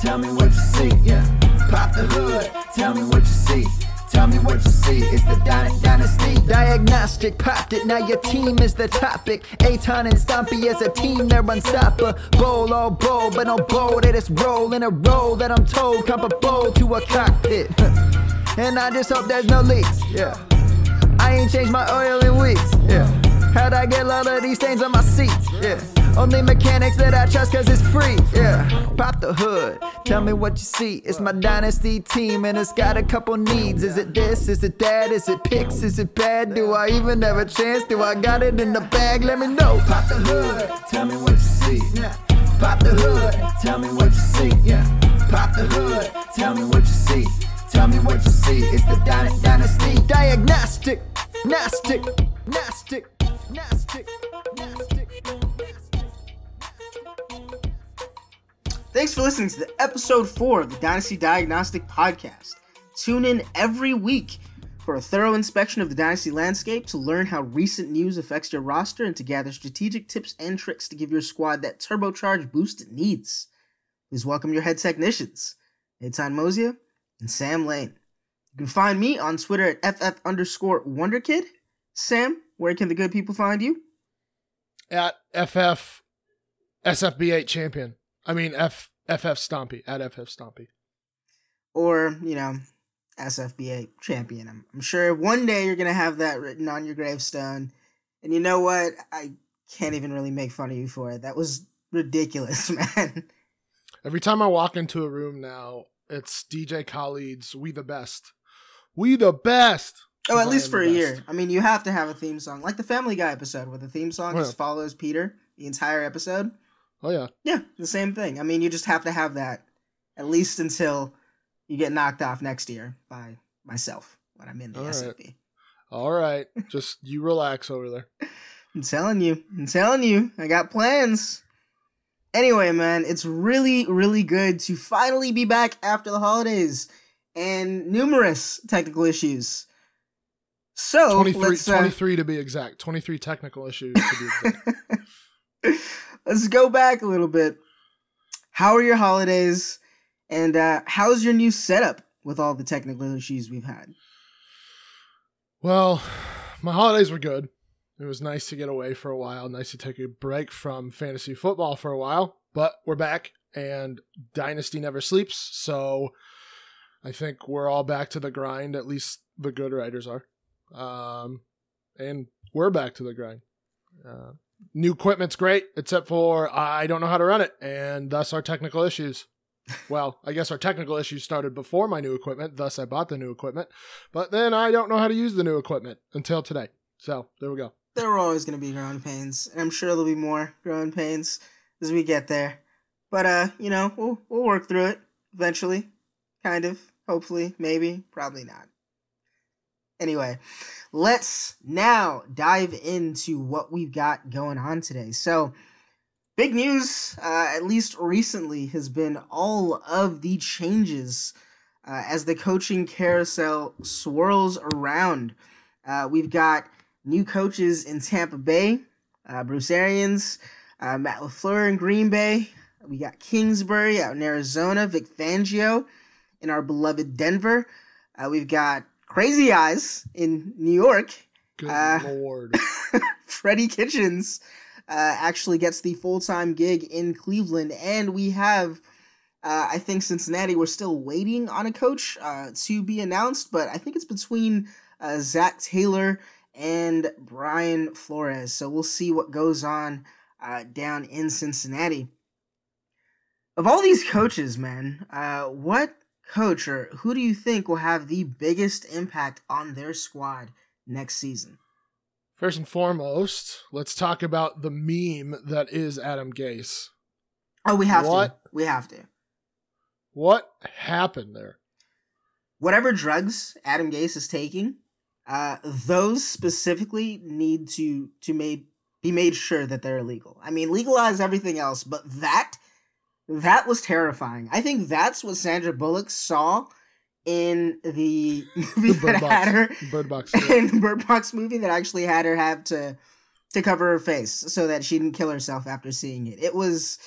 tell me what you see. Yeah, pop the hood, tell me what you see. Tell me what you see. It's the dy- dynasty. Diagnostic popped it, now your team is the topic. Eitan and Stompy as a team, they're unstoppable. All bold, but no bold. They just roll in a roll that I'm told comparable to a cockpit. and I just hope there's no leaks. Yeah. I ain't changed my oil in weeks. Yeah. How'd I get a lot of these stains on my seats? Yeah. Only mechanics that I trust cause it's free. Yeah. Pop the hood. Tell me what you see. It's my dynasty team and it's got a couple needs. Is it this? Is it that? Is it picks? Is it bad? Do I even have a chance? Do I got it in the bag? Let me know. Pop the hood, tell me what you see. Yeah. Pop the hood, tell me what you see. Yeah. Pop the hood, tell me what you see. Tell me what you see. It's the dy- dynasty. Diagnostic. Nastic. Nastic. Nastic. Nastic. Thanks for listening to the episode four of the Dynasty Diagnostic Podcast. Tune in every week for a thorough inspection of the Dynasty landscape to learn how recent news affects your roster and to gather strategic tips and tricks to give your squad that turbocharged boost it needs. Please welcome your head technicians, Eitan Mosia and Sam Lane. You can find me on Twitter at FF underscore WonderKid. Sam, where can the good people find you? At FF SFB8 champion. I mean F FF Stompy at FF Stompy. or you know SFB8 champion. I'm, I'm sure one day you're gonna have that written on your gravestone. And you know what? I can't even really make fun of you for it. That was ridiculous, man. Every time I walk into a room now, it's DJ Khaled's "We the Best." We the best. Oh, at least for a year. I mean, you have to have a theme song, like the Family Guy episode, where the theme song just follows Peter the entire episode. Oh yeah. Yeah, the same thing. I mean, you just have to have that at least until you get knocked off next year by myself when I'm in the All right. All right. Just you relax over there. I'm telling you. I'm telling you. I got plans. Anyway, man, it's really, really good to finally be back after the holidays and numerous technical issues. So, 23, let's, uh, 23 to be exact. 23 technical issues to be exact. let's go back a little bit. How are your holidays? And uh, how's your new setup with all the technical issues we've had? Well, my holidays were good. It was nice to get away for a while, nice to take a break from fantasy football for a while, but we're back and Dynasty never sleeps, so I think we're all back to the grind, at least the good writers are. Um, and we're back to the grind. Uh, new equipment's great, except for I don't know how to run it, and thus our technical issues. Well, I guess our technical issues started before my new equipment, thus I bought the new equipment. But then I don't know how to use the new equipment until today. So there we go. There are always going to be growing pains, and I'm sure there'll be more growing pains as we get there. But uh, you know, we'll we'll work through it eventually, kind of, hopefully, maybe, probably not. Anyway, let's now dive into what we've got going on today. So, big news, uh, at least recently, has been all of the changes uh, as the coaching carousel swirls around. Uh, we've got new coaches in Tampa Bay, uh, Bruce Arians, uh, Matt LaFleur in Green Bay. We got Kingsbury out in Arizona, Vic Fangio in our beloved Denver. Uh, we've got Crazy Eyes in New York. Good Uh, lord. Freddie Kitchens uh, actually gets the full time gig in Cleveland, and we have. Uh, I think Cincinnati. We're still waiting on a coach uh, to be announced, but I think it's between uh, Zac Taylor and Brian Flores. So we'll see what goes on uh, down in Cincinnati. Of all these coaches, man, uh, what coach or who do you think will have the biggest impact on their squad next season? First and foremost, let's talk about the meme that is Adam Gase. Oh, we have What? to. We have to. What happened there? Whatever drugs Adam Gase is taking, uh, those specifically need to to made be made sure that they're illegal. I mean, legalize everything else, but that that was terrifying. I think that's what Sandra Bullock saw in the movie The Bird that had her Bird Box. yeah. in the Bird Box movie that actually had her have to to cover her face so that she didn't kill herself after seeing it. It was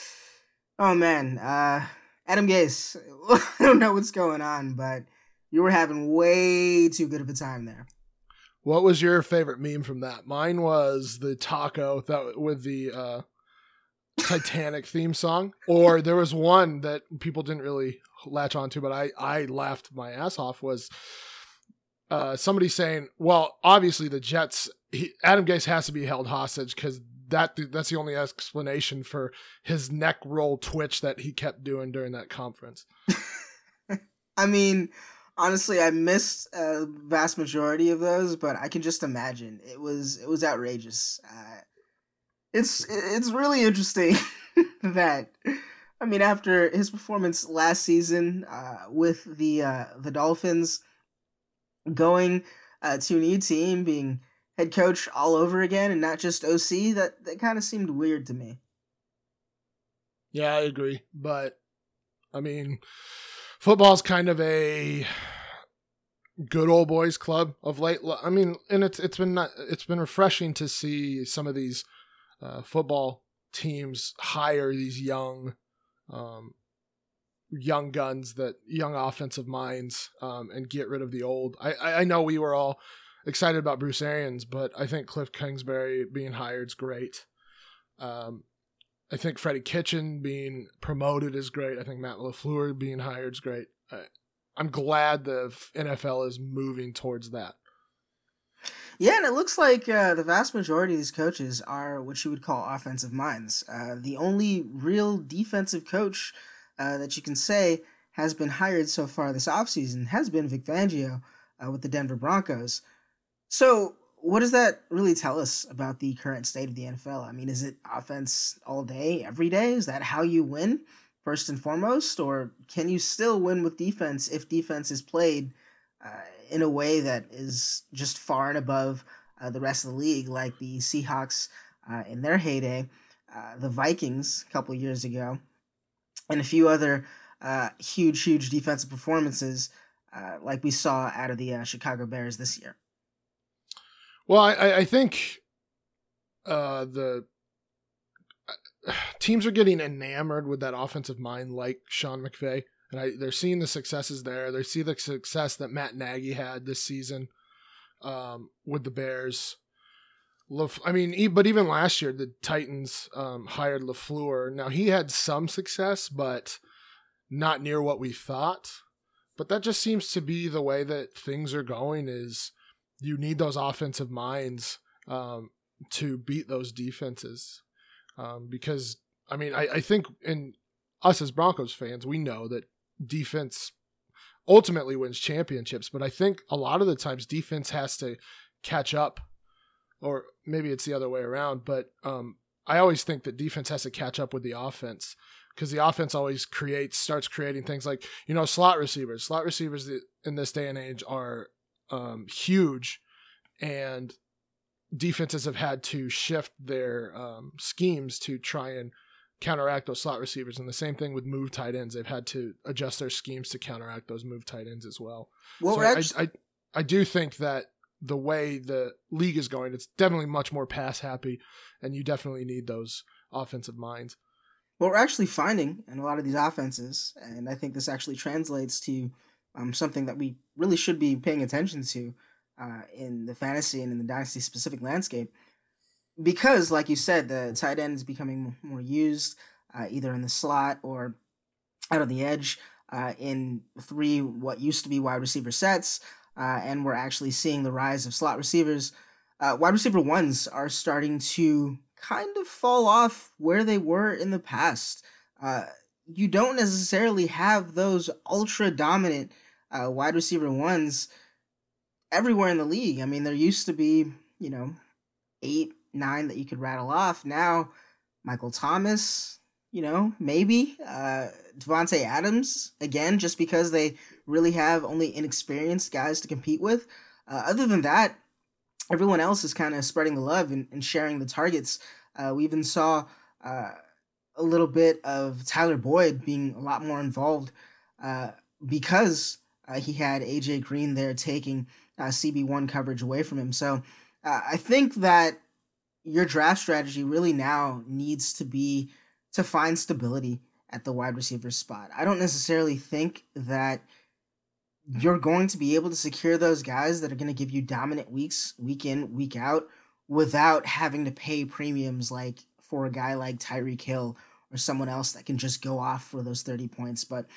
oh man, uh Adam Gase, I don't know what's going on, but you were having way too good of a time there. What was your favorite meme from that? Mine was the taco that with the uh, Titanic theme song, or there was one that people didn't really latch onto, but I I laughed my ass off. Was uh, somebody saying, "Well, obviously the Jets, he, Adam Gase has to be held hostage because that that's the only explanation for his neck roll twitch that he kept doing during that conference." I mean, honestly, I missed a vast majority of those, but I can just imagine it was it was outrageous. Uh, it's it's really interesting that I mean after his performance last season uh, with the uh, the Dolphins going uh, to a new team, being head coach all over again, and not just OC, that that kind of seemed weird to me. Yeah, I agree, but I mean, football's kind of a good old boys club of late. I mean, and it's it's been not, it's been refreshing to see some of these uh, football teams hire these young um, young guns that young offensive minds um, and get rid of the old. I, I know we were all excited about Bruce Arians, but I think Cliff Kingsbury being hired is great. Um, I think Freddie Kitchen being promoted is great. I think Matt LaFleur being hired is great. I, I'm glad the NFL is moving towards that. Yeah, and it looks like uh, the vast majority of these coaches are what you would call offensive minds. Uh, the only real defensive coach uh, that you can say has been hired so far this offseason has been Vic Fangio uh, with the Denver Broncos. So, what does that really tell us about the current state of the NFL? I mean, is it offense all day, every day? Is that how you win, first and foremost? Or can you still win with defense if defense is played uh, in a way that is just far and above uh, the rest of the league, like the Seahawks uh, in their heyday, uh, the Vikings a couple years ago, and a few other uh, huge, huge defensive performances uh, like we saw out of the Chicago Bears this year. Well, I, I think the teams are getting enamored with that offensive mind, like Sean McVay and I, they're seeing the successes there. They see the success that Matt Nagy had this season um, with the Bears. I mean, but even last year, the Titans um, hired Lafleur. Now he had some success, but not near what we thought. But that just seems to be the way that things are going. Is you need those offensive minds um, to beat those defenses, um, because I mean, I, I think in us as Broncos fans, we know that defense ultimately wins championships, but I think a lot of the times defense has to catch up, or maybe it's the other way around. But um, I always think that defense has to catch up with the offense because the offense always creates, starts creating things like you know slot receivers. Slot receivers in this day and age are um, huge, and defenses have had to shift their um, schemes to try and counteract those slot receivers. And the same thing with move tight ends. They've had to adjust their schemes to counteract those move tight ends as well. Well, so actually- I, I, I do think that the way the league is going, it's definitely much more pass happy, and you definitely need those offensive minds. What we're actually finding in a lot of these offenses, and I think this actually translates to um, something that we really should be paying attention to uh, in the fantasy and in the dynasty specific landscape, because, like you said, the tight end is becoming more used uh, either in the slot or out on the edge uh, in three what used to be wide receiver sets, uh, and we're actually seeing the rise of slot receivers. Uh, wide receiver ones are starting to kind of fall off where they were in the past. Uh, you don't necessarily have those ultra dominant uh, wide receiver ones everywhere in the league. I mean, there used to be, you know, eight, nine that you could rattle off. Now, Michael Thomas, you know, maybe uh, Davante Adams again, just because they really have only inexperienced guys to compete with. Uh, other than that, everyone else is kind of spreading the love and, and sharing the targets. Uh, we even saw uh, a little bit of Tyler Boyd being a lot more involved uh, because uh, he had AJ Green there taking uh, CB1 coverage away from him. So I think that your draft strategy really now needs to be to find stability at the wide receiver spot. I don't necessarily think that you're going to be able to secure those guys that are going to give you dominant weeks, week in, week out, without having to pay premiums like for a guy like Tyreek Hill or someone else that can just go off for those 30 points. But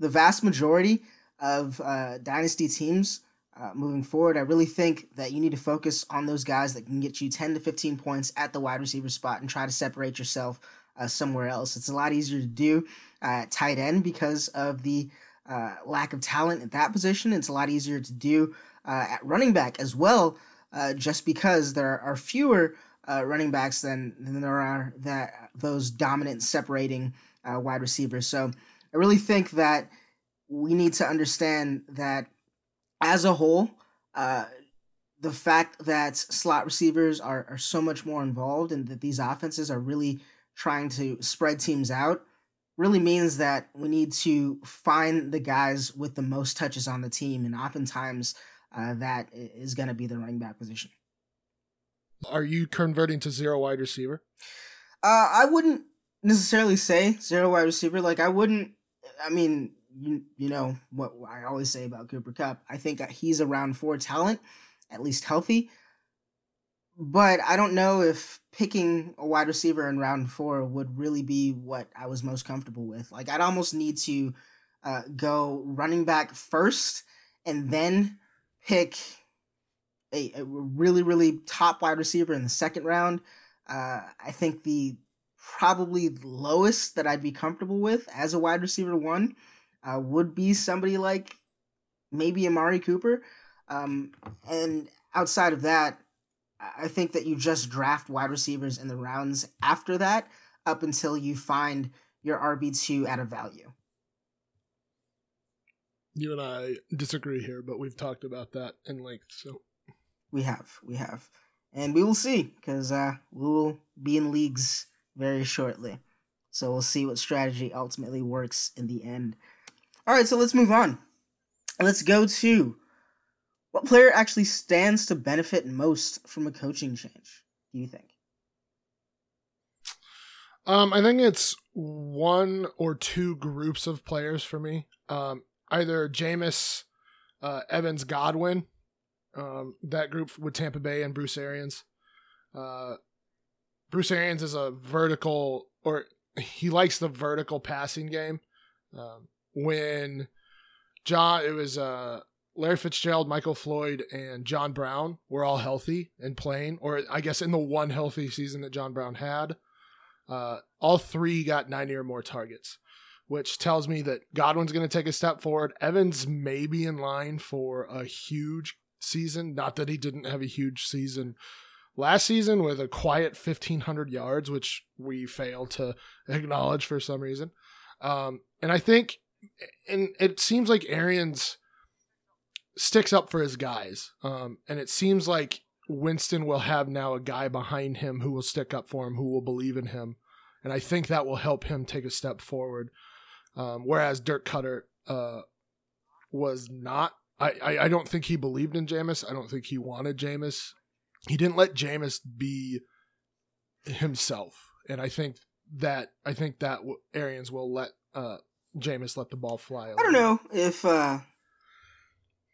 the vast majority of uh, dynasty teams uh, moving forward, I really think that you need to focus on those guys that can get you 10 to 15 points at the wide receiver spot and try to separate yourself uh, somewhere else. It's a lot easier to do at tight end because of the uh, lack of talent at that position. It's a lot easier to do uh, at running back as well, uh, just because there are fewer uh, running backs than, than there are that those dominant separating uh, wide receivers. So I really think that we need to understand that as a whole, uh, the fact that slot receivers are, are so much more involved and that these offenses are really trying to spread teams out really means that we need to find the guys with the most touches on the team. And oftentimes uh, that is going to be the running back position. Are you converting to zero wide receiver? Uh, I wouldn't necessarily say zero wide receiver. Like I wouldn't. I mean, you you know what I always say about Cooper Kupp. I think he's around four talent, at least healthy. But I don't know if picking a wide receiver in round four would really be what I was most comfortable with. Like I'd almost need to uh, go running back first, and then pick a, a really really top wide receiver in the second round. Uh, I think the probably lowest that I'd be comfortable with as a wide receiver one uh, would be somebody like maybe Amari Cooper. Um, and outside of that, I think that you just draft wide receivers in the rounds after that up until you find your RB2 at a value. You and I disagree here, but we've talked about that in length, so we have, we have, and we will see because uh, we will be in leagues very shortly. So we'll see what strategy ultimately works in the end. All right, so let's move on. Let's go to what player actually stands to benefit most from a coaching change? Do you think? Um, I think it's one or two groups of players for me. Um, either Jameis, uh, Evans, Godwin, um, that group with Tampa Bay and Bruce Arians. Uh, Bruce Arians is a vertical, or he likes the vertical passing game. Um, when John, it was uh, Larry Fitzgerald, Michael Floyd, and John Brown were all healthy and playing, or I guess in the one healthy season that John Brown had, uh, all three got 90 or more targets, which tells me that Godwin's going to take a step forward. Evans may be in line for a huge season. Not that he didn't have a huge season last season with a quiet 1,500 yards, which we failed to acknowledge for some reason. Um, and I think, and it seems like Arians sticks up for his guys. Um, and it seems like Winston will have now a guy behind him who will stick up for him, who will believe in him. And I think that will help him take a step forward. Um, whereas Dirk Koetter uh, was not. I, I, I, don't think he believed in Jameis. I don't think he wanted Jameis. He didn't let Jameis be himself. And I think that I think that Arians will let uh, Jameis let the ball fly. I don't know if uh,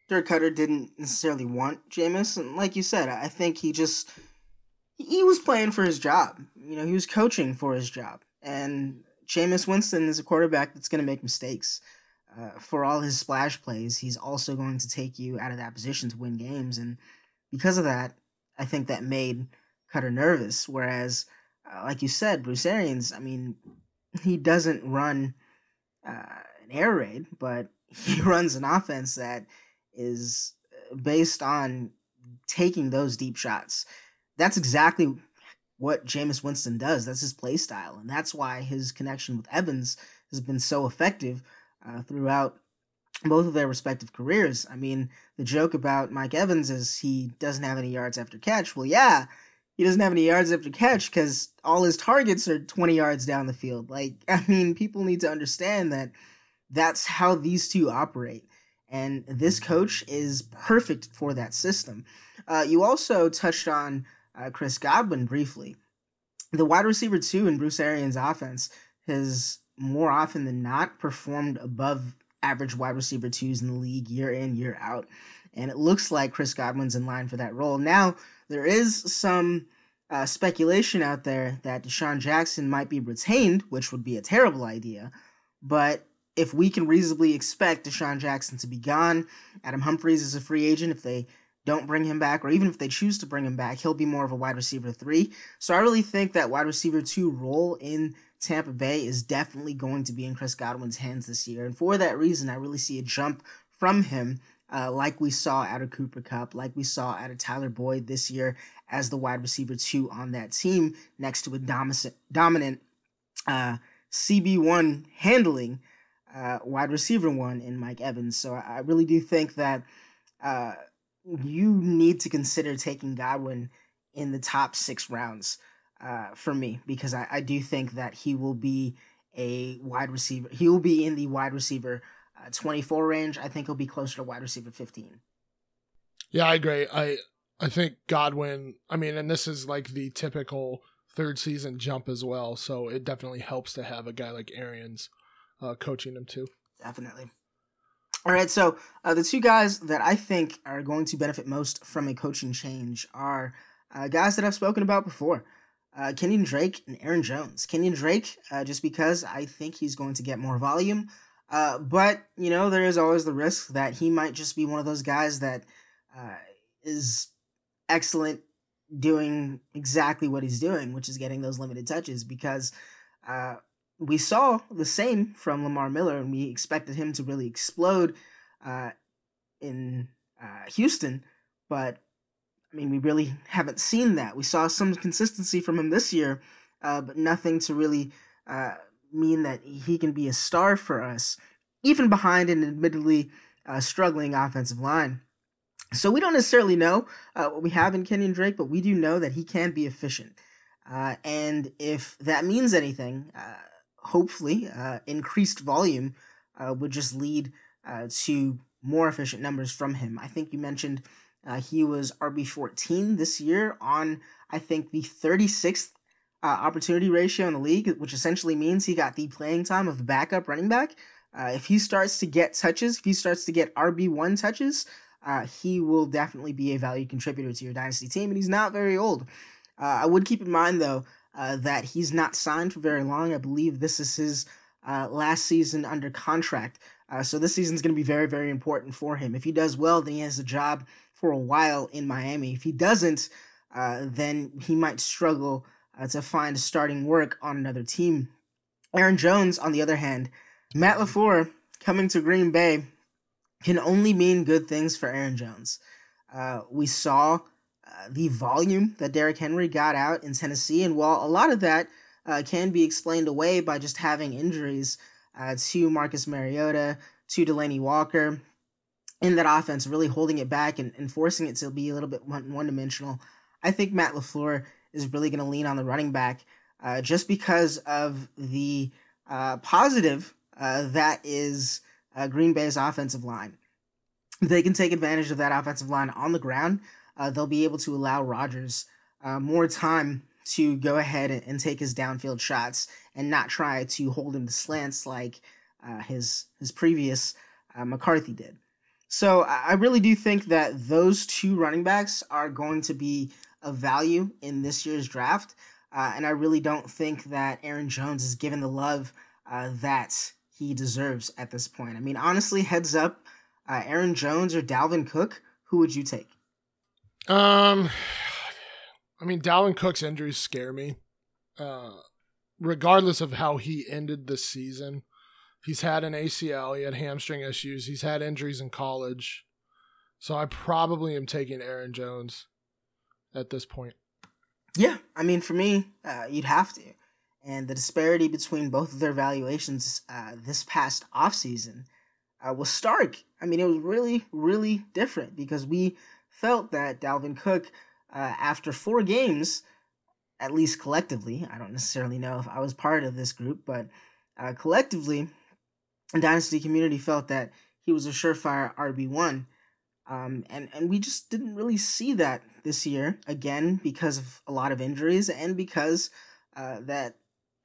Dirk Koetter didn't necessarily want Jameis, and like you said, I think he just he was playing for his job. You know, he was coaching for his job, and Jameis Winston is a quarterback that's going to make mistakes. Uh, for all his splash plays, he's also going to take you out of that position to win games, and because of that, I think that made Koetter nervous. Whereas, uh, like you said, Bruce Arians, I mean, he doesn't run uh, an air raid, but he runs an offense that is uh, based on taking those deep shots. That's exactly what Jameis Winston does. That's his play style, and that's why his connection with Evans has been so effective uh, throughout both of their respective careers. I mean, the joke about Mike Evans is he doesn't have any yards after catch. Well, yeah, he doesn't have any yards after catch because all his targets are 20 yards down the field. Like, I mean, people need to understand that that's how these two operate. And this coach is perfect for that system. Uh, you also touched on uh, Chris Godwin briefly. The wide receiver two in Bruce Arians' offense has more often than not performed above average wide receiver twos in the league year in, year out. And it looks like Chris Godwin's in line for that role. Now, there is some uh, speculation out there that DeSean Jackson might be retained, which would be a terrible idea. But if we can reasonably expect DeSean Jackson to be gone, Adam Humphries is a free agent. If they don't bring him back, or even if they choose to bring him back, he'll be more of a wide receiver three. So I really think that wide receiver two role in Tampa Bay is definitely going to be in Chris Godwin's hands this year. And for that reason, I really see a jump from him, uh, like we saw out of Cooper Kupp, like we saw out of Tyler Boyd this year as the wide receiver two on that team, next to a dominant, dominant uh, CB1 handling uh, wide receiver one in Mike Evans. So I, really do think that uh, you need to consider taking Godwin in the top six rounds uh, for me because I, I do think that he will be a wide receiver. He will be in the wide receiver uh, 24 range. I think he'll be closer to wide receiver 15. Yeah, I agree. I I think Godwin. I mean, and this is like the typical third season jump as well. So it definitely helps to have a guy like Arians uh, coaching him too. Definitely. All right, so uh, the two guys that I think are going to benefit most from a coaching change are uh, guys that I've spoken about before. Uh, Kenyan Drake and Aaron Jones. Kenyan Drake, uh, just because I think he's going to get more volume, uh, but you know there is always the risk that he might just be one of those guys that uh, is excellent doing exactly what he's doing, which is getting those limited touches. Because uh, we saw the same from Lamar Miller, and we expected him to really explode uh, in uh, Houston, but I mean, we really haven't seen that. We saw some consistency from him this year, uh, but nothing to really mean that he can be a star for us, even behind an admittedly uh, struggling offensive line. So we don't necessarily know uh, what we have in Kenyan Drake, but we do know that he can be efficient. and if that means anything, hopefully uh, increased volume uh, would just lead uh, to more efficient numbers from him. I think you mentioned uh, he was RB14 this year on, I think, the 36th uh, opportunity ratio in the league, which essentially means he got the playing time of the backup running back. Uh, if he starts to get touches, if he starts to get RB1 touches, he will definitely be a value contributor to your dynasty team, and he's not very old. I would keep in mind, though, uh, that he's not signed for very long. I believe this is his uh, last season under contract. Uh, so this season is going to be very, very important for him. If he does well, then he has a job for a while in Miami. If he doesn't, uh, then he might struggle uh, to find starting work on another team. Aaron Jones, on the other hand, Matt LaFleur coming to Green Bay can only mean good things for Aaron Jones. Uh, we saw uh, the volume that Derrick Henry got out in Tennessee. And while a lot of that uh, can be explained away by just having injuries uh, to Marcus Mariota, to Delanie Walker, in that offense, really holding it back and, and forcing it to be a little bit one dimensional, I think Matt LaFleur is really going to lean on the running back uh, just because of the uh, positive that is Green Bay's offensive line. They can take advantage of that offensive line on the ground uh, they'll be able to allow Rodgers uh, more time to go ahead and, take his downfield shots and not try to hold him to slants like uh, his his previous uh, McCarthy did. So I really do think that those two running backs are going to be of value in this year's draft, uh, and I really don't think that Aaron Jones is given the love uh, that he deserves at this point. I mean, honestly, heads up, Aaron Jones or Dalvin Cook, who would you take? Um, I mean, Dalvin Cook's injuries scare me. Uh, regardless of how he ended the season, he's had an ACL, he had hamstring issues, he's had injuries in college. So I probably am taking Aaron Jones at this point. Yeah, I mean, for me, uh, you'd have to. And the disparity between both of their valuations uh, this past offseason uh, was stark. I mean, it was really, really different because we felt that Dalvin Cook, uh, after four games, at least collectively, I don't necessarily know if I was part of this group, but uh, collectively, the Dynasty community felt that he was a surefire RB1. Um, and, and we just didn't really see that this year, again, because of a lot of injuries and because uh, that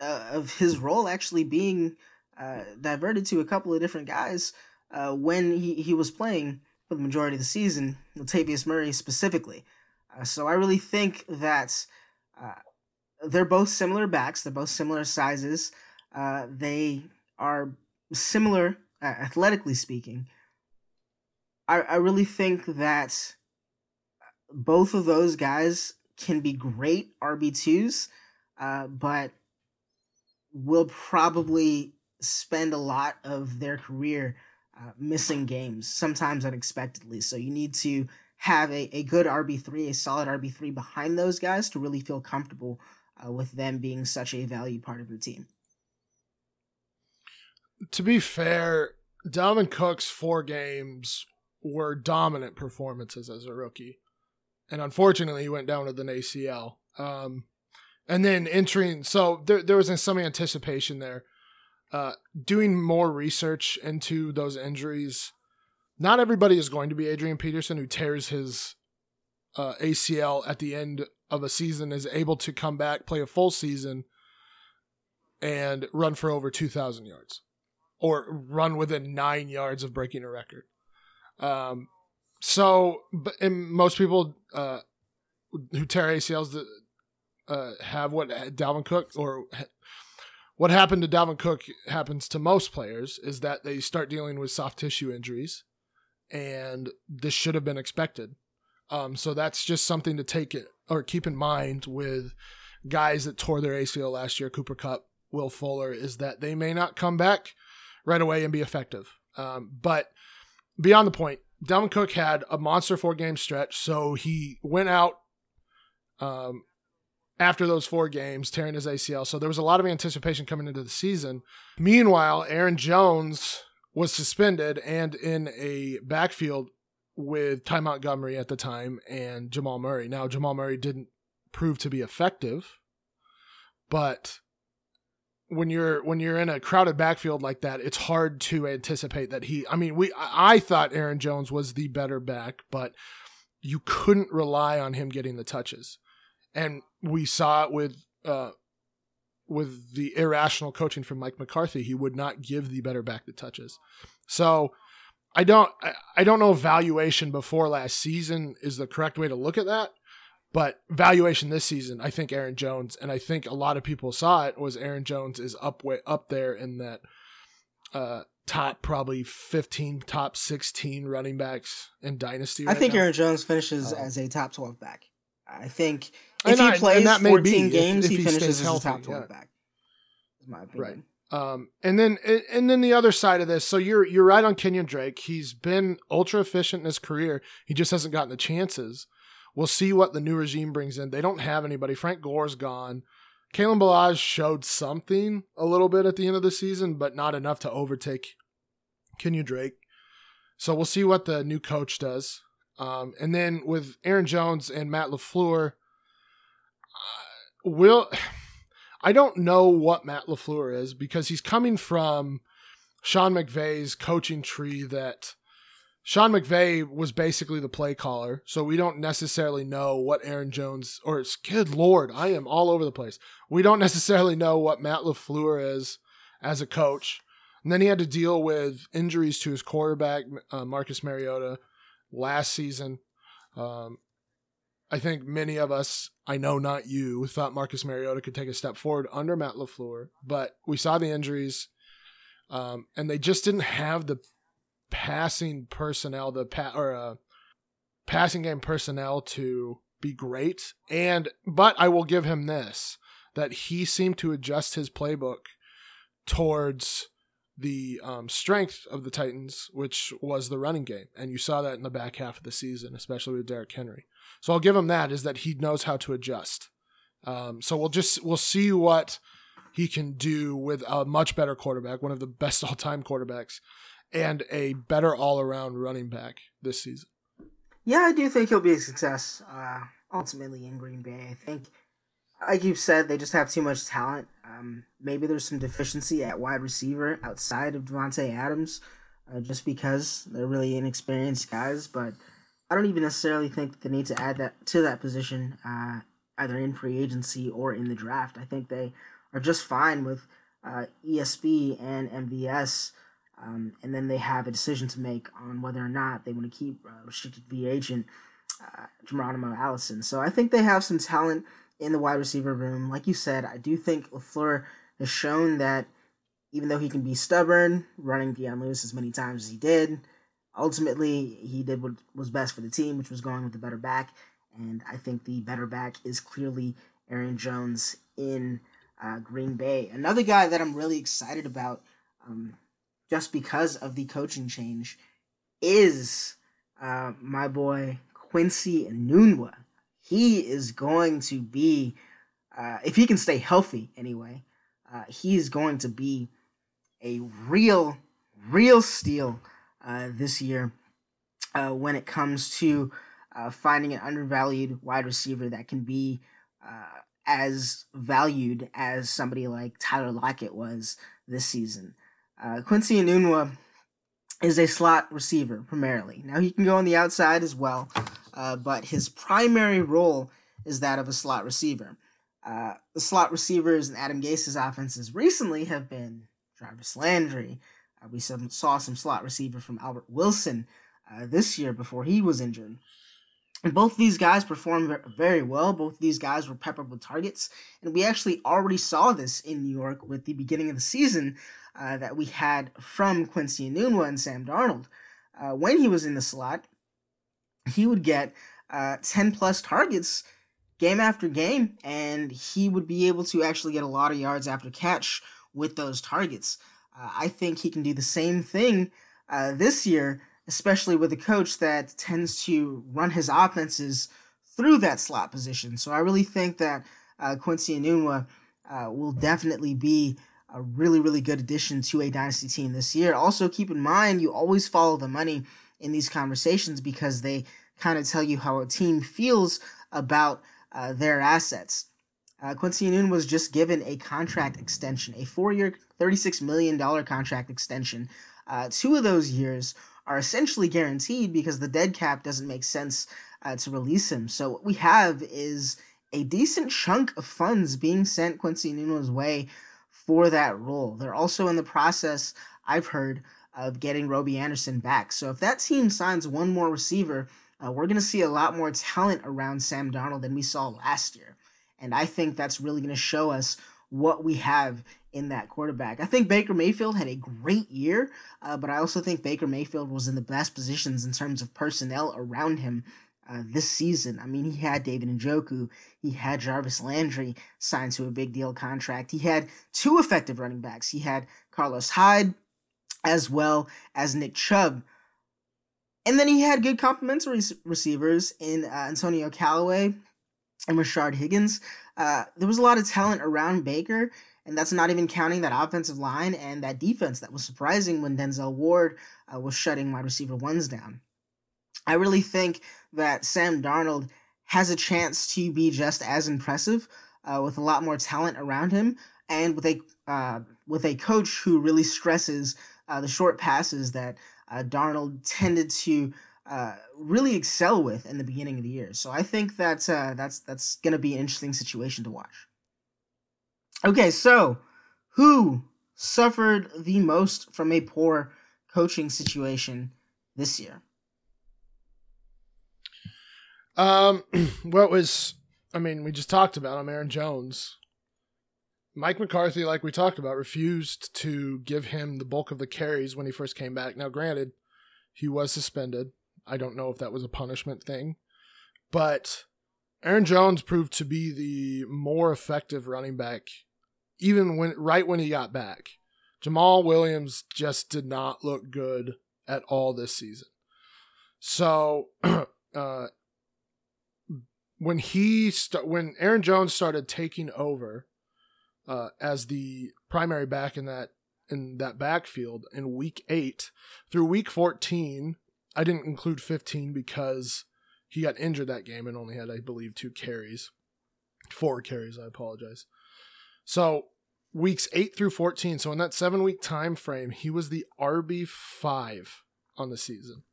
uh, of his role actually being uh, diverted to a couple of different guys uh, when he, he was playing for the majority of the season, Latavius Murray specifically. Uh, so I really think that uh, they're both similar backs. They're both similar sizes. They are similar athletically speaking. I, I really think that both of those guys can be great RB2s, uh, but will probably spend a lot of their career uh, missing games, sometimes unexpectedly. So you need to have a, a good RB3, a solid RB3 behind those guys to really feel comfortable uh, with them being such a valued part of your team. To be fair, Dalvin Cook's four games were dominant performances as a rookie. And unfortunately, he went down with an ACL. Um, and then entering, so there, there was some anticipation there. Uh, doing more research into those injuries not everybody is going to be Adrian Peterson, who tears his uh, ACL at the end of a season, is able to come back, play a full season, and run for over 2,000 yards or run within nine yards of breaking a record. Um, so, but and most people uh, who tear ACLs uh, have what Dalvin Cook or what happened to Dalvin Cook happens to most players is that they start dealing with soft tissue injuries and this should have been expected. Um, so that's just something to take it or keep in mind with guys that tore their ACL last year, Cooper Kupp, Will Fuller, is that they may not come back right away and be effective. Um, but beyond the point, Dalvin Cook had a monster four game stretch, so he went out um, after those four games, tearing his ACL. So there was a lot of anticipation coming into the season. Meanwhile, Aaron Jones was suspended and in a backfield with Ty Montgomery at the time and Jamal Murray. Now, Jamal Murray didn't prove to be effective, but when you're when you're in a crowded backfield like that, it's hard to anticipate that he. I mean, we I thought Aaron Jones was the better back, but you couldn't rely on him getting the touches, and we saw it with uh, with the irrational coaching from Mike McCarthy, he would not give the better back the touches. So I don't I don't know valuation before last season is the correct way to look at that. But valuation this season, I think Aaron Jones, and I think a lot of people saw it was Aaron Jones is up way up there in that uh, top probably 15, top 16 running backs in dynasty. Right I think now. Aaron Jones finishes um, as a top 12 back. I think if he plays that 14 games, if, if he, he finishes as a top 12 yeah. back. Is my opinion. Right. Um, and then and then the other side of this, so you're you're right on Kenyan Drake. He's been ultra efficient in his career. He just hasn't gotten the chances. We'll see what the new regime brings in. They don't have anybody. Frank Gore's gone. Kalen Ballage showed something a little bit at the end of the season, but not enough to overtake Kenyan Drake. So we'll see what the new coach does. Um, and then with Aaron Jones and Matt LaFleur, uh, will I don't know what Matt LaFleur is because he's coming from Sean McVay's coaching tree that Sean McVay was basically the play caller, so we don't necessarily know what Aaron Jones or it's good lord, I am all over the place. We don't necessarily know what Matt LaFleur is as a coach. And then he had to deal with injuries to his quarterback, uh, Marcus Mariota, last season. Um, I think many of us, I know not you, thought Marcus Mariota could take a step forward under Matt LaFleur, but we saw the injuries, um, and they just didn't have the passing personnel, the pa- or uh, passing game personnel to be great. And but I will give him this that he seemed to adjust his playbook towards the um, strength of the Titans, which was the running game, and you saw that in the back half of the season, especially with Derrick Henry. So I'll give him that is that he knows how to adjust. Um, so we'll just we'll see what he can do with a much better quarterback, one of the best all time quarterbacks, and a better all around running back this season. Yeah, I do think he'll be a success uh, ultimately in Green Bay. I think like you said, they just have too much talent. Um, maybe there's some deficiency at wide receiver outside of Davante Adams, uh, just because they're really inexperienced guys. But I don't even necessarily think they need to add that to that position, uh, either in free agency or in the draft. I think they are just fine with uh, ESB and MVS. Um, and then they have a decision to make on whether or not they want to keep uh, restricted free agent uh, Geronimo Allison. So I think they have some talent in the wide receiver room. Like you said, I do think LaFleur has shown that even though he can be stubborn, running Dion Lewis as many times as he did, ultimately he did what was best for the team, which was going with the better back. And I think the better back is clearly Aaron Jones in uh, Green Bay. Another guy that I'm really excited about, um, just because of the coaching change, is uh, my boy Quincy Enunwa. He is going to be, uh, if he can stay healthy anyway, uh, he is going to be a real, real steal uh, this year uh, when it comes to uh, finding an undervalued wide receiver that can be as valued as somebody like Tyler Lockett was this season. Uh, Quincy Enunwa is a slot receiver primarily. Now he can go on the outside as well, uh, but his primary role is that of a slot receiver. Uh, the slot receivers in Adam Gase's offenses recently have been Jarvis Landry. Uh, we some, saw some slot receiver from Albert Wilson uh, this year before he was injured. And both these guys performed very well. Both these guys were peppered with targets. And we actually already saw this in New York with the beginning of the season uh, that we had from Quincy Enunwa and Sam Darnold. Uh, when he was in the slot, he would get uh, 10 plus targets game after game, and he would be able to actually get a lot of yards after catch with those targets. Uh, I think he can do the same thing uh, this year especially with a coach that tends to run his offenses through that slot position. So I really think that Quincy Enunwa uh, will definitely be a really, really good addition to a dynasty team this year. Also, keep in mind you always follow the money in these conversations because they kind of tell you how a team feels about uh, their assets. Uh, Quincy Enunwa was just given a contract extension, a four-year, $36 million contract extension. Uh, two of those years are essentially guaranteed because the dead cap doesn't make sense uh, to release him. So what we have is a decent chunk of funds being sent Quincy Enunwa's way for that role. They're also in the process, I've heard, of getting Robby Anderson back. So if that team signs one more receiver, uh, we're going to see a lot more talent around Sam Darnold than we saw last year. And I think that's really going to show us what we have in that quarterback. I think Baker Mayfield had a great year, uh, but I also think Baker Mayfield was in the best positions in terms of personnel around him uh, this season. I mean, he had David Njoku, he had Jarvis Landry signed to a big deal contract. He had two effective running backs. He had Carlos Hyde as well as Nick Chubb. And then he had good complementary receivers in uh, Antonio Callaway and Rashard Higgins. Uh, there was a lot of talent around Baker, and that's not even counting that offensive line and that defense that was surprising when Denzel Ward uh, was shutting wide receiver ones down. I really think that Sam Darnold has a chance to be just as impressive uh, with a lot more talent around him and with a uh, with a coach who really stresses uh, the short passes that uh, Darnold tended to uh, really excel with in the beginning of the year. So I think that uh, that's that's going to be an interesting situation to watch. Okay, so who suffered the most from a poor coaching situation this year? Um, what was I mean, we just talked about him, Aaron Jones. Mike McCarthy, like we talked about, refused to give him the bulk of the carries when he first came back. Now, granted, he was suspended. I don't know if that was a punishment thing, but Aaron Jones proved to be the more effective running back even when right when he got back. Jamaal Williams just did not look good at all this season. So uh, when he st- when Aaron Jones started taking over uh, as the primary back in that in that backfield in week 8 through week 14 I didn't include 15 because he got injured that game and only had I believe two carries four carries I apologize so weeks 8 through 14, so in that 7 week time frame, he was the RB5 on the season.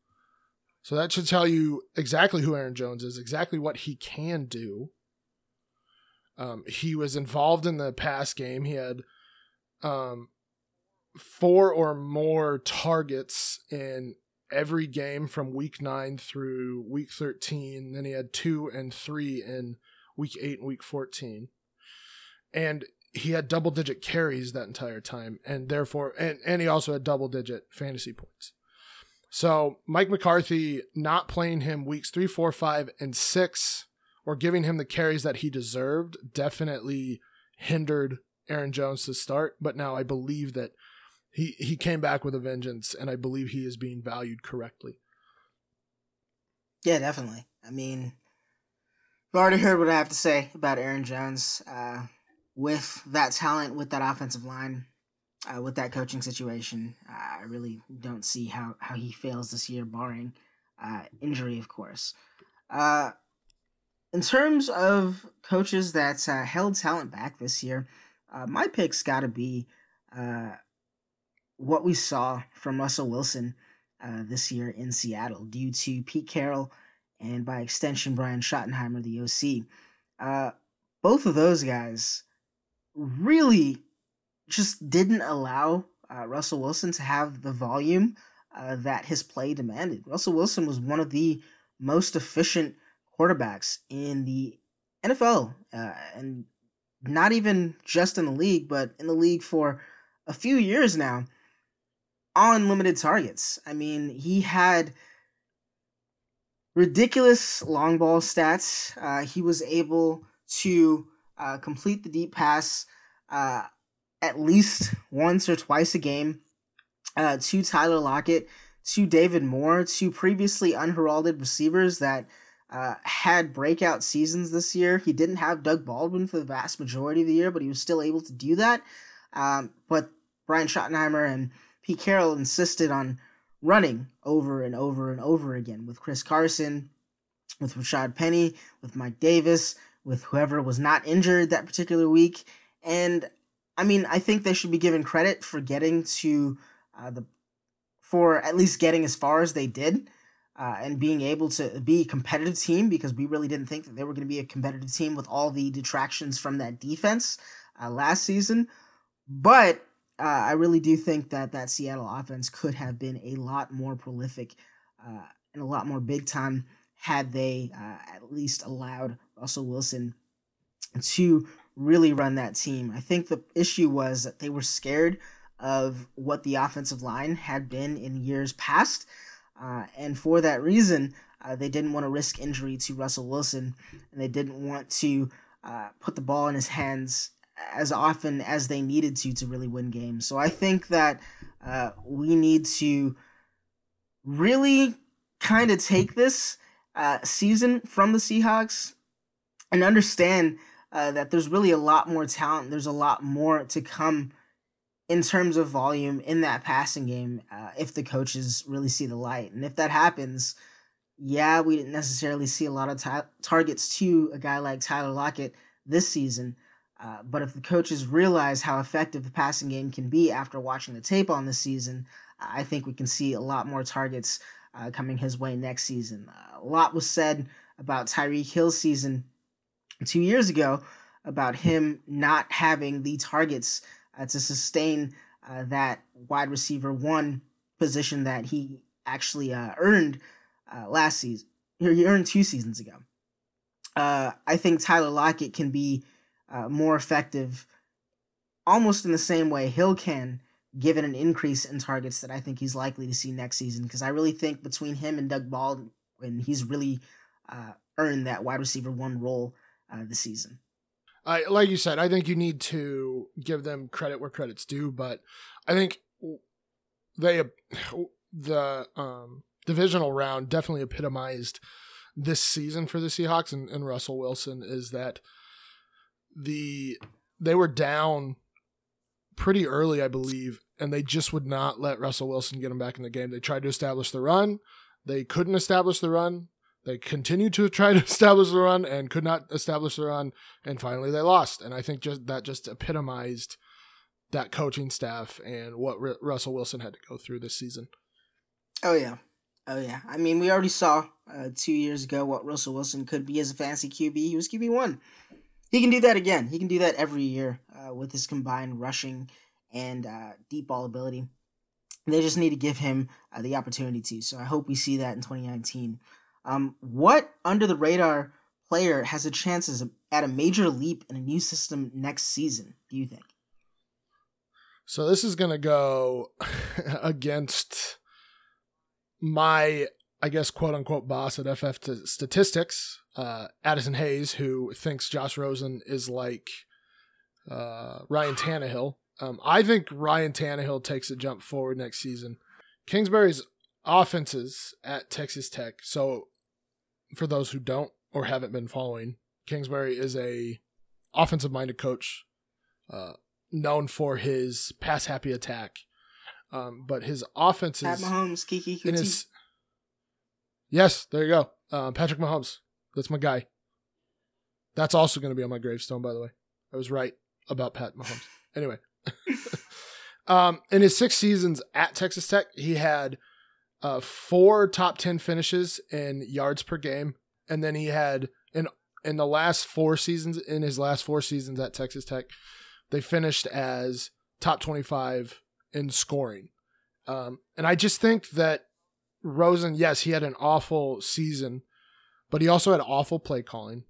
So that should tell you exactly who Aaron Jones is, exactly what he can do. Um, he was involved in the pass game. He had um, four or more targets in every game from week nine through week 13. Then he had two and three in week eight and week 14. And he had double digit carries that entire time. And therefore, and, and he also had double digit fantasy points. So Mike McCarthy not playing him weeks three, four, five, and six, or giving him the carries that he deserved, definitely hindered Aaron Jones to start. But now I believe that he he came back with a vengeance, and I believe he is being valued correctly. Yeah, definitely. I mean, you've already heard what I have to say about Aaron Jones. Uh, with that talent, with that offensive line, uh, with that coaching situation, uh, I really don't see how, how he fails this year, barring uh, injury, of course. Uh, in terms of coaches that uh, held talent back this year, uh, my pick's got to be what we saw from Russell Wilson uh, this year in Seattle due to Pete Carroll and by extension Brian Schottenheimer, the OC. Uh, both of those guys really just didn't allow uh, Russell Wilson to have the volume uh, that his play demanded. Russell Wilson was one of the most efficient quarterbacks in the NFL, uh, and not even just in the league, but in the league for a few years now on limited targets. I mean, he had ridiculous long ball stats. Uh, he was able to uh, complete the deep pass uh, at least once or twice a game uh, to Tyler Lockett, to David Moore, to previously unheralded receivers that uh, had breakout seasons this year. He didn't have Doug Baldwin for the vast majority of the year, but he was still able to do that. Um, but Brian Schottenheimer and Pete Carroll insisted on running over and over and over again with Chris Carson, with Rashad Penny, with Mike Davis, with whoever was not injured that particular week. And I mean, I think they should be given credit for getting to uh, the for at least getting as far as they did. Uh, and being able to be a competitive team because we really didn't think that they were going to be a competitive team with all the detractions from that defense uh, last season. But uh, I really do think that that Seattle offense could have been a lot more prolific uh, and a lot more big time had they uh, at least allowed Russell Wilson to really run that team. I think the issue was that they were scared of what the offensive line had been in years past. Uh, and for that reason, uh, they didn't want to risk injury to Russell Wilson, and they didn't want to uh, put the ball in his hands as often as they needed to to really win games. So I think that uh, we need to really kind of take this uh, season from the Seahawks and understand uh, that there's really a lot more talent. There's a lot more to come in terms of volume in that passing game uh, if the coaches really see the light. And if that happens, yeah, we didn't necessarily see a lot of ta- targets to a guy like Tyler Lockett this season. Uh, but if the coaches realize how effective the passing game can be after watching the tape on this season, I think we can see a lot more targets uh, coming his way next season. Uh, a lot was said about Tyreek Hill's season two years ago about him not having the targets uh, to sustain uh, that wide receiver one position that he actually earned last season. He earned two seasons ago. I think Tyler Lockett can be uh, more effective almost in the same way Hill can, given an increase in targets that I think he's likely to see next season. Because I really think between him and Doug Baldwin, when he's really uh, earned that wide receiver one role uh, this season. I, like you said, I think you need to give them credit where credit's due, but I think they the um, divisional round definitely epitomized this season for the Seahawks and, and Russell Wilson is that the they were down pretty early, I believe, and they just would not let Russell Wilson get him back in the game. They tried to establish the run. They couldn't establish the run. They continued to try to establish the run and could not establish the run, and finally they lost. And I think just that just epitomized that coaching staff and what R- Russell Wilson had to go through this season. Oh yeah, oh yeah. I mean, we already saw uh, two years ago what Russell Wilson could be as a fantasy QB. He was QB one he can do that again. He can do that every year uh, with his combined rushing and uh, deep ball ability. They just need to give him uh, the opportunity to. So I hope we see that in 2019. Um, what under the radar player has a chance at a major leap in a new system next season? Do you think? So this is going to go against my, I guess, quote unquote boss at FF Statistics, uh, Addison Hayes, who thinks Josh Rosen is like uh, Ryan Tannehill. Um, I think Ryan Tannehill takes a jump forward next season. Kingsbury's offenses at Texas Tech. So, for those who don't or haven't been following, Kingsbury is a offensive minded coach, uh, known for his pass happy attack. Um, but his offenses. Pat Mahomes, Kiki, his, Yes, there you go. Uh, Patrick Mahomes. That's my guy. That's also going to be on my gravestone, by the way. I was right about Pat Mahomes. Anyway, um, in his six seasons at Texas Tech, he had uh, four top ten finishes in yards per game, and then he had in in the last four seasons, in his last four seasons at Texas Tech, they finished as top twenty five in scoring. Um, and I just think that Rosen, yes, he had an awful season, but he also had awful play calling.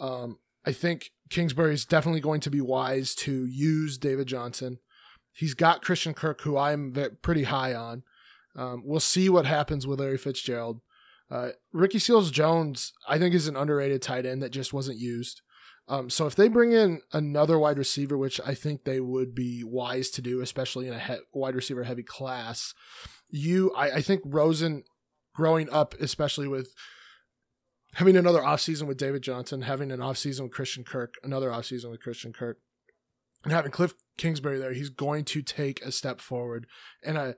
Um, I think Kingsbury is definitely going to be wise to use David Johnson. He's got Christian Kirk, who I'm pretty high on. Um, we'll see what happens with Larry Fitzgerald. Uh, Ricky Seals Jones, I think, is an underrated tight end that just wasn't used. Um, so if they bring in another wide receiver, which I think they would be wise to do, especially in a he- wide receiver heavy class, you, I, I think Rosen, growing up, especially with having another offseason with David Johnson, having an offseason with Christian Kirk, another offseason with Christian Kirk, and having Cliff Kingsbury there, he's going to take a step forward in a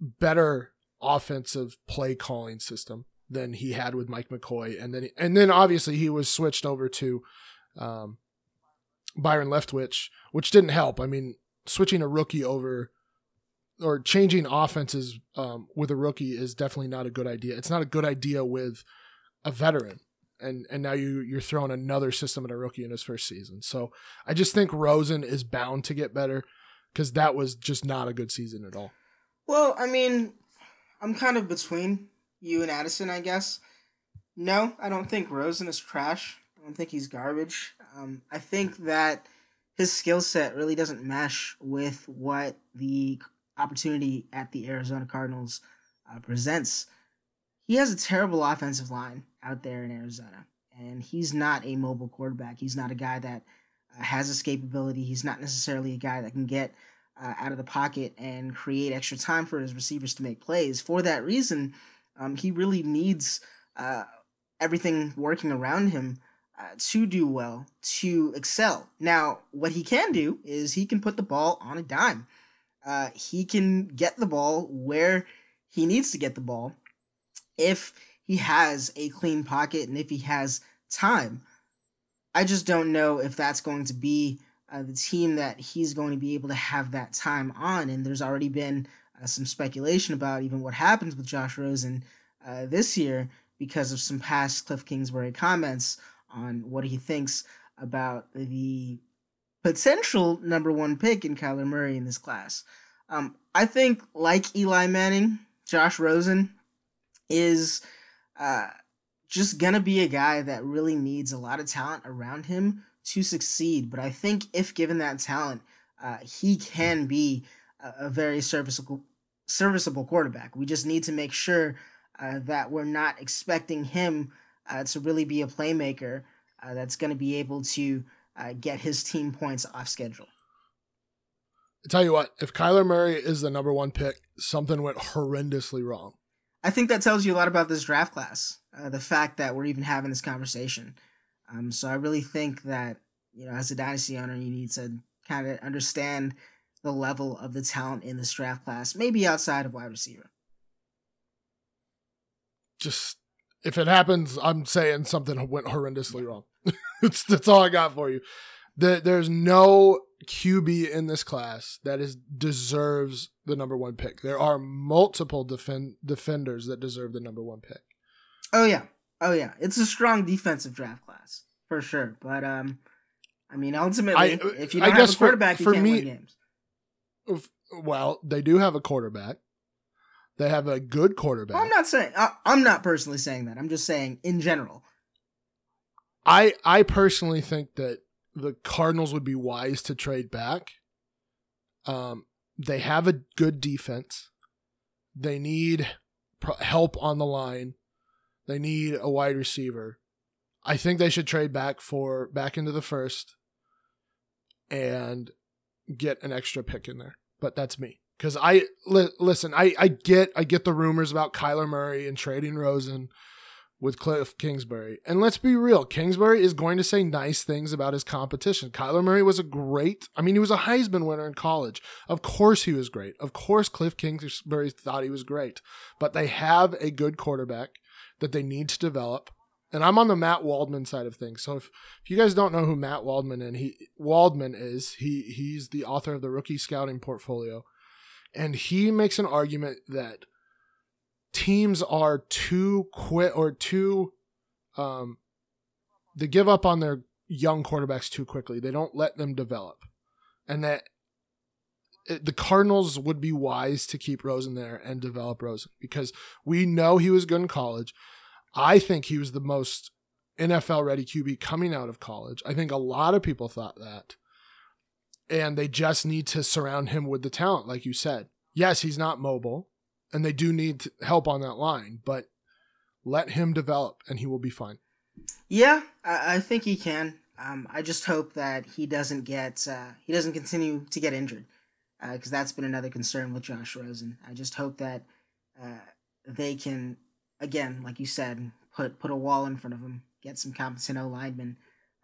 better offensive play calling system than he had with Mike McCoy, and then and then obviously he was switched over to um, Byron Leftwich, which didn't help. I mean, switching a rookie over or changing offenses um, with a rookie is definitely not a good idea. It's not a good idea with a veteran and and now you you're throwing another system at a rookie in his first season. So I just think Rosen is bound to get better because that was just not a good season at all. Well, I mean, I'm kind of between you and Addison, I guess. No, I don't think Rosen is trash. I don't think he's garbage. Um, I think that his skill set really doesn't mesh with what the opportunity at the Arizona Cardinals uh, presents he has a terrible offensive line out there in Arizona, and he's not a mobile quarterback. He's not a guy that uh, has escapability. He's not necessarily a guy that can get uh, out of the pocket and create extra time for his receivers to make plays. For that reason, um, he really needs uh, everything working around him uh, to do well, to excel. Now, what he can do is he can put the ball on a dime. Uh, he can get the ball where he needs to get the ball if he has a clean pocket and if he has time. I just don't know if that's going to be uh, the team that he's going to be able to have that time on. And there's already been uh, some speculation about even what happens with Josh Rosen uh, this year because of some past Cliff Kingsbury comments on what he thinks about the potential number one pick in Kyler Murray in this class. Um, I think, like Eli Manning, Josh Rosen is uh, just gonna be a guy that really needs a lot of talent around him to succeed. But I think if given that talent, uh, he can be a, a, very serviceable serviceable quarterback. We just need to make sure uh, that we're not expecting him uh, to really be a playmaker uh, that's going to be able to uh, get his team points off schedule. I tell you what, if Kyler Murray is the number one pick, something went horrendously wrong. I think that tells you a lot about this draft class. Uh, the fact that we're even having this conversation. Um, so I really think that you know, as a dynasty owner, you need to kind of understand the level of the talent in this draft class, maybe outside of wide receiver. Just if it happens, I'm saying something went horrendously wrong. that's that's all I got for you. The, there's no QB in this class that is deserves the number one pick. There are multiple defend defenders that deserve the number one pick. Oh yeah, oh yeah, it's a strong defensive draft class for sure. But um, I mean, ultimately, I- if you don't have guess a for- quarterback, you can't me- win games. Well, they do have a quarterback. They have a good quarterback. Well, I'm not saying I, I'm not personally saying that. I'm just saying in general. I I personally think that the Cardinals would be wise to trade back. Um, they have a good defense. They need help on the line. They need a wide receiver. I think they should trade back for back into the first and get an extra pick in there. But that's me because I li- listen. I I get I get the rumors about Kyler Murray and trading Rosen with Cliff Kingsbury. And let's be real, Kingsbury is going to say nice things about his competition. Kyler Murray was a great, I mean, he was a Heisman winner in college. Of course he was great. Of course Cliff Kingsbury thought he was great. But they have a good quarterback that they need to develop. And I'm on the Matt Waldman side of things. So if, if you guys don't know who Matt Waldman and he Waldman is, he he's the author of the rookie scouting portfolio. And he makes an argument that teams are too quick or too um they give up on their young quarterbacks too quickly. They don't let them develop. And that the Cardinals would be wise to keep Rosen there and develop Rosen because we know he was good in college. I think he was the most NFL ready QB coming out of college. I think a lot of people thought that. And they just need to surround him with the talent, like you said. Yes, he's not mobile, and they do need help on that line, but let him develop and he will be fine. Yeah, I, think he can. Um, I just hope that he doesn't get uh, he doesn't continue to get injured because that's been another concern with Josh Rosen. I just hope that uh, they can again, like you said, put put a wall in front of him, get some competent O linemen,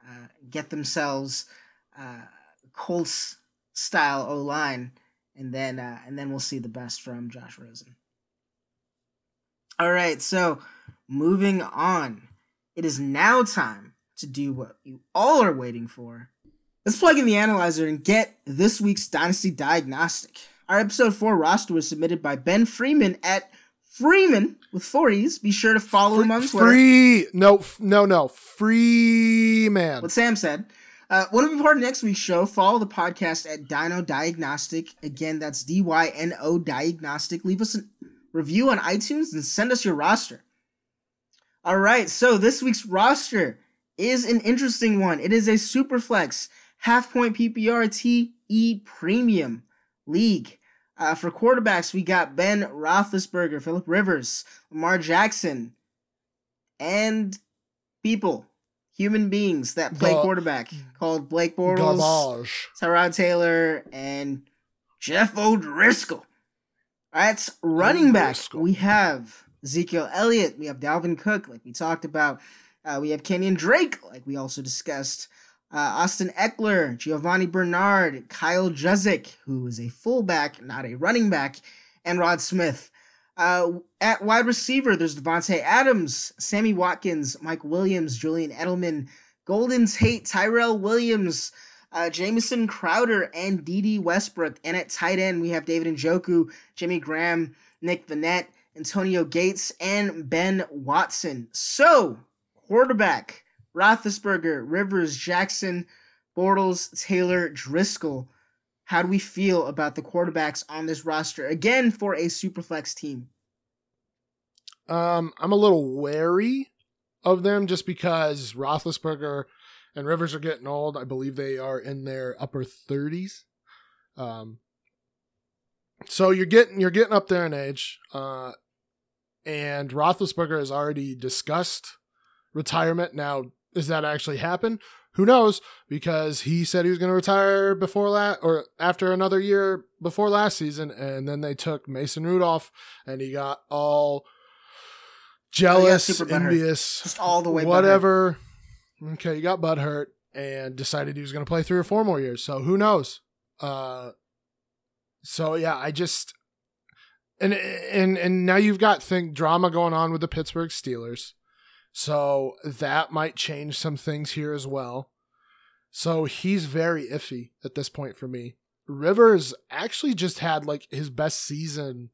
uh, get themselves uh, Colts style O line, and then uh, and then we'll see the best from Josh Rosen. All right, so moving on, it is now time to do what you all are waiting for. Let's plug in the analyzer and get this week's Dynasty Diagnostic. Our episode 4 roster was submitted by Ben Freeman at Freeman with four E's. Be sure to follow him on Twitter. Free, no, f- no, no, free man. What Sam said. Uh, want to be part of next week's show? Follow the podcast at Dyno Diagnostic. Again, that's D Y N O Diagnostic. Leave us a review on iTunes and send us your roster. All right, so this week's roster is an interesting one. It is a Superflex half point PPR TE Premium League. Uh, for quarterbacks, we got Ben Roethlisberger, Philip Rivers, Lamar Jackson, and people, human beings that play quarterback, called Blake Bortles, Garbage. Tyrod Taylor, and Jeff O'Driscoll. All right, running back, we have Ezekiel Elliott, we have Dalvin Cook, like we talked about. Uh, we have Kenyan Drake, like we also discussed. Uh, Austin Ekeler, Giovani Bernard, Kyle Juszczyk, who is a fullback, not a running back, and Rod Smith. Uh, at wide receiver, there's Davante Adams, Sammy Watkins, Mike Williams, Julian Edelman, Golden Tate, Tyrell Williams, uh, Jamison Crowder, and Dede Westbrook. And at tight end, we have David Njoku, Jimmy Graham, Nick Vannett, Antonio Gates, and Ben Watson. So, quarterback, Roethlisberger, Rivers, Jackson, Bortles, Taylor, Driskel. How do we feel about the quarterbacks on this roster? Again, for a superflex team. Um, I'm a little wary of them just because Roethlisberger and Rivers are getting old. I believe they are in their upper 30s. Um, so you're getting you're getting up there in age. Uh, and Roethlisberger has already discussed retirement. Now, does that actually happen? Who knows? Because he said he was going to retire before last or after another year before last season, and then they took Mason Rudolph, and he got all jealous, super butthurt. envious, Just all the way butthurt. whatever. Okay, he got butt hurt and decided he was going to play three or four more years. So who knows? Uh, so yeah, I just and and and now you've got think drama going on with the Pittsburgh Steelers. So that might change some things here as well. So he's very iffy at this point for me. Rivers actually just had like his best season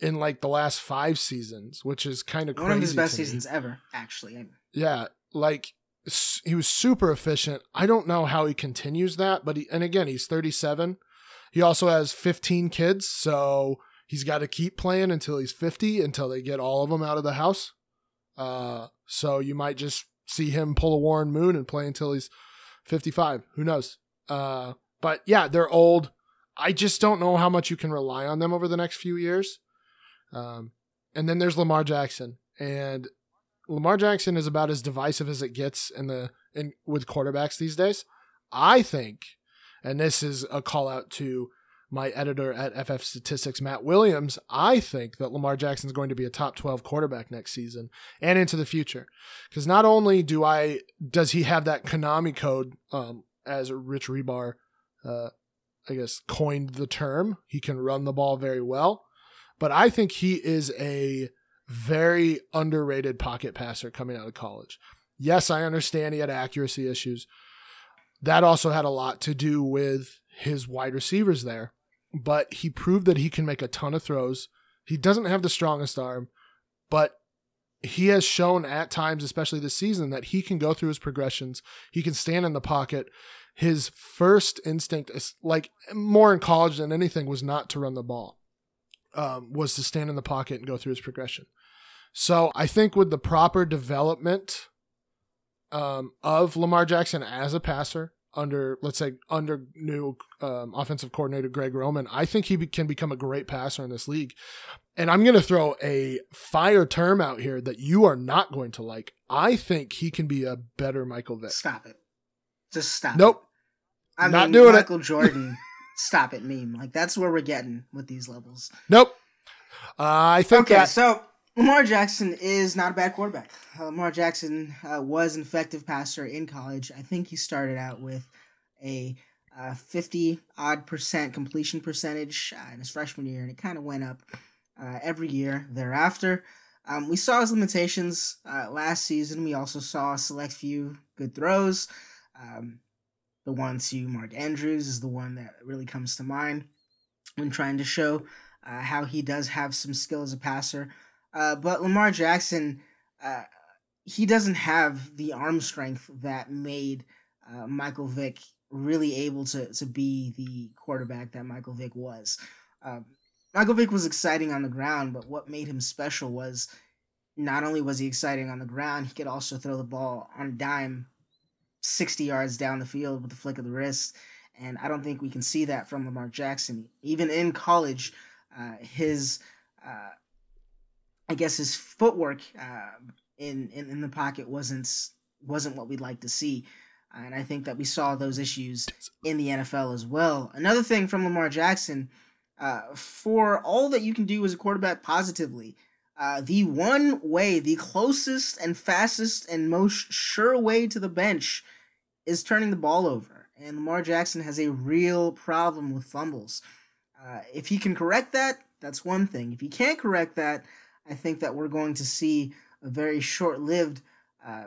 in like the last five seasons, which is kind of crazy. One of his best seasons ever, actually. Yeah, like he was super efficient. I don't know how he continues that, but he, and again, he's 37. He also has 15 kids, so he's got to keep playing until he's 50 until they get all of them out of the house. Uh, so you might just see him pull a Warren Moon and play until he's 55. Who knows? Uh, but yeah, they're old. I just don't know how much you can rely on them over the next few years. Um, and then there's Lamar Jackson, and Lamar Jackson is about as divisive as it gets in the in with quarterbacks these days. I think, and this is a call out to my editor at FF Statistics, Matt Williams. I think that Lamar Jackson is going to be a top 12 quarterback next season and into the future. Because not only do I does he have that Konami code, um, as Rich Hribar, uh, I guess coined the term, he can run the ball very well, but I think he is a very underrated pocket passer coming out of college. Yes, I understand he had accuracy issues. That also had a lot to do with his wide receivers there, but he proved that he can make a ton of throws. He doesn't have the strongest arm, but he has shown at times, especially this season, that he can go through his progressions. He can stand in the pocket. His first instinct, is like more in college than anything, was not to run the ball, um, was to stand in the pocket and go through his progression. So I think with the proper development um, of Lamar Jackson as a passer under, let's say, under new um, offensive coordinator Greg Roman, I think he be- can become a great passer in this league. And I'm going to throw a fire term out here that you are not going to like. I think he can be a better Michael Vick. Stop it. Just stop. Nope. It. I not mean, doing Michael it. Jordan. stop it, meme. Like that's where we're getting with these levels. Nope. Uh, I think Okay, that so Lamar Jackson is not a bad quarterback. Uh, Lamar Jackson uh, was an effective passer in college. I think he started out with a uh, 50 odd percent completion percentage uh, in his freshman year, and it kind of went up uh, every year thereafter. Um, we saw his limitations uh, last season. We also saw a select few good throws. Um, the one to Mark Andrews is the one that really comes to mind when trying to show how he does have some skill as a passer. Uh, but Lamar Jackson, uh, he doesn't have the arm strength that made uh, Michael Vick really able to to be the quarterback that Michael Vick was. Um, Michael Vick was exciting on the ground, but what made him special was not only was he exciting on the ground, he could also throw the ball on a dime 60 yards down the field with a flick of the wrist. And I don't think we can see that from Lamar Jackson. Even in college, uh, his, uh, I guess his footwork uh, in, in in the pocket wasn't wasn't what we'd like to see. And I think that we saw those issues in the NFL as well. Another thing from Lamar Jackson, uh, for all that you can do as a quarterback positively, uh, the one way, the closest and fastest and most sure way to the bench is turning the ball over. And Lamar Jackson has a real problem with fumbles. Uh, if he can correct that, that's one thing. If he can't correct that, I think that we're going to see a very short lived uh,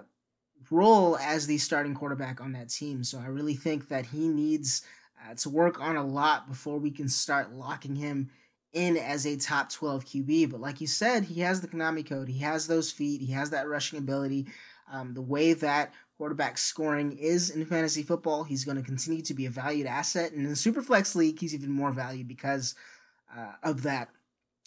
role as the starting quarterback on that team. So I really think that he needs uh, to work on a lot before we can start locking him in as a top 12 QB. But like you said, he has the Konami code. He has those feet. He has that rushing ability. Um, the way that quarterback scoring is in fantasy football, he's going to continue to be a valued asset. And in the Superflex League, he's even more valued because uh, of that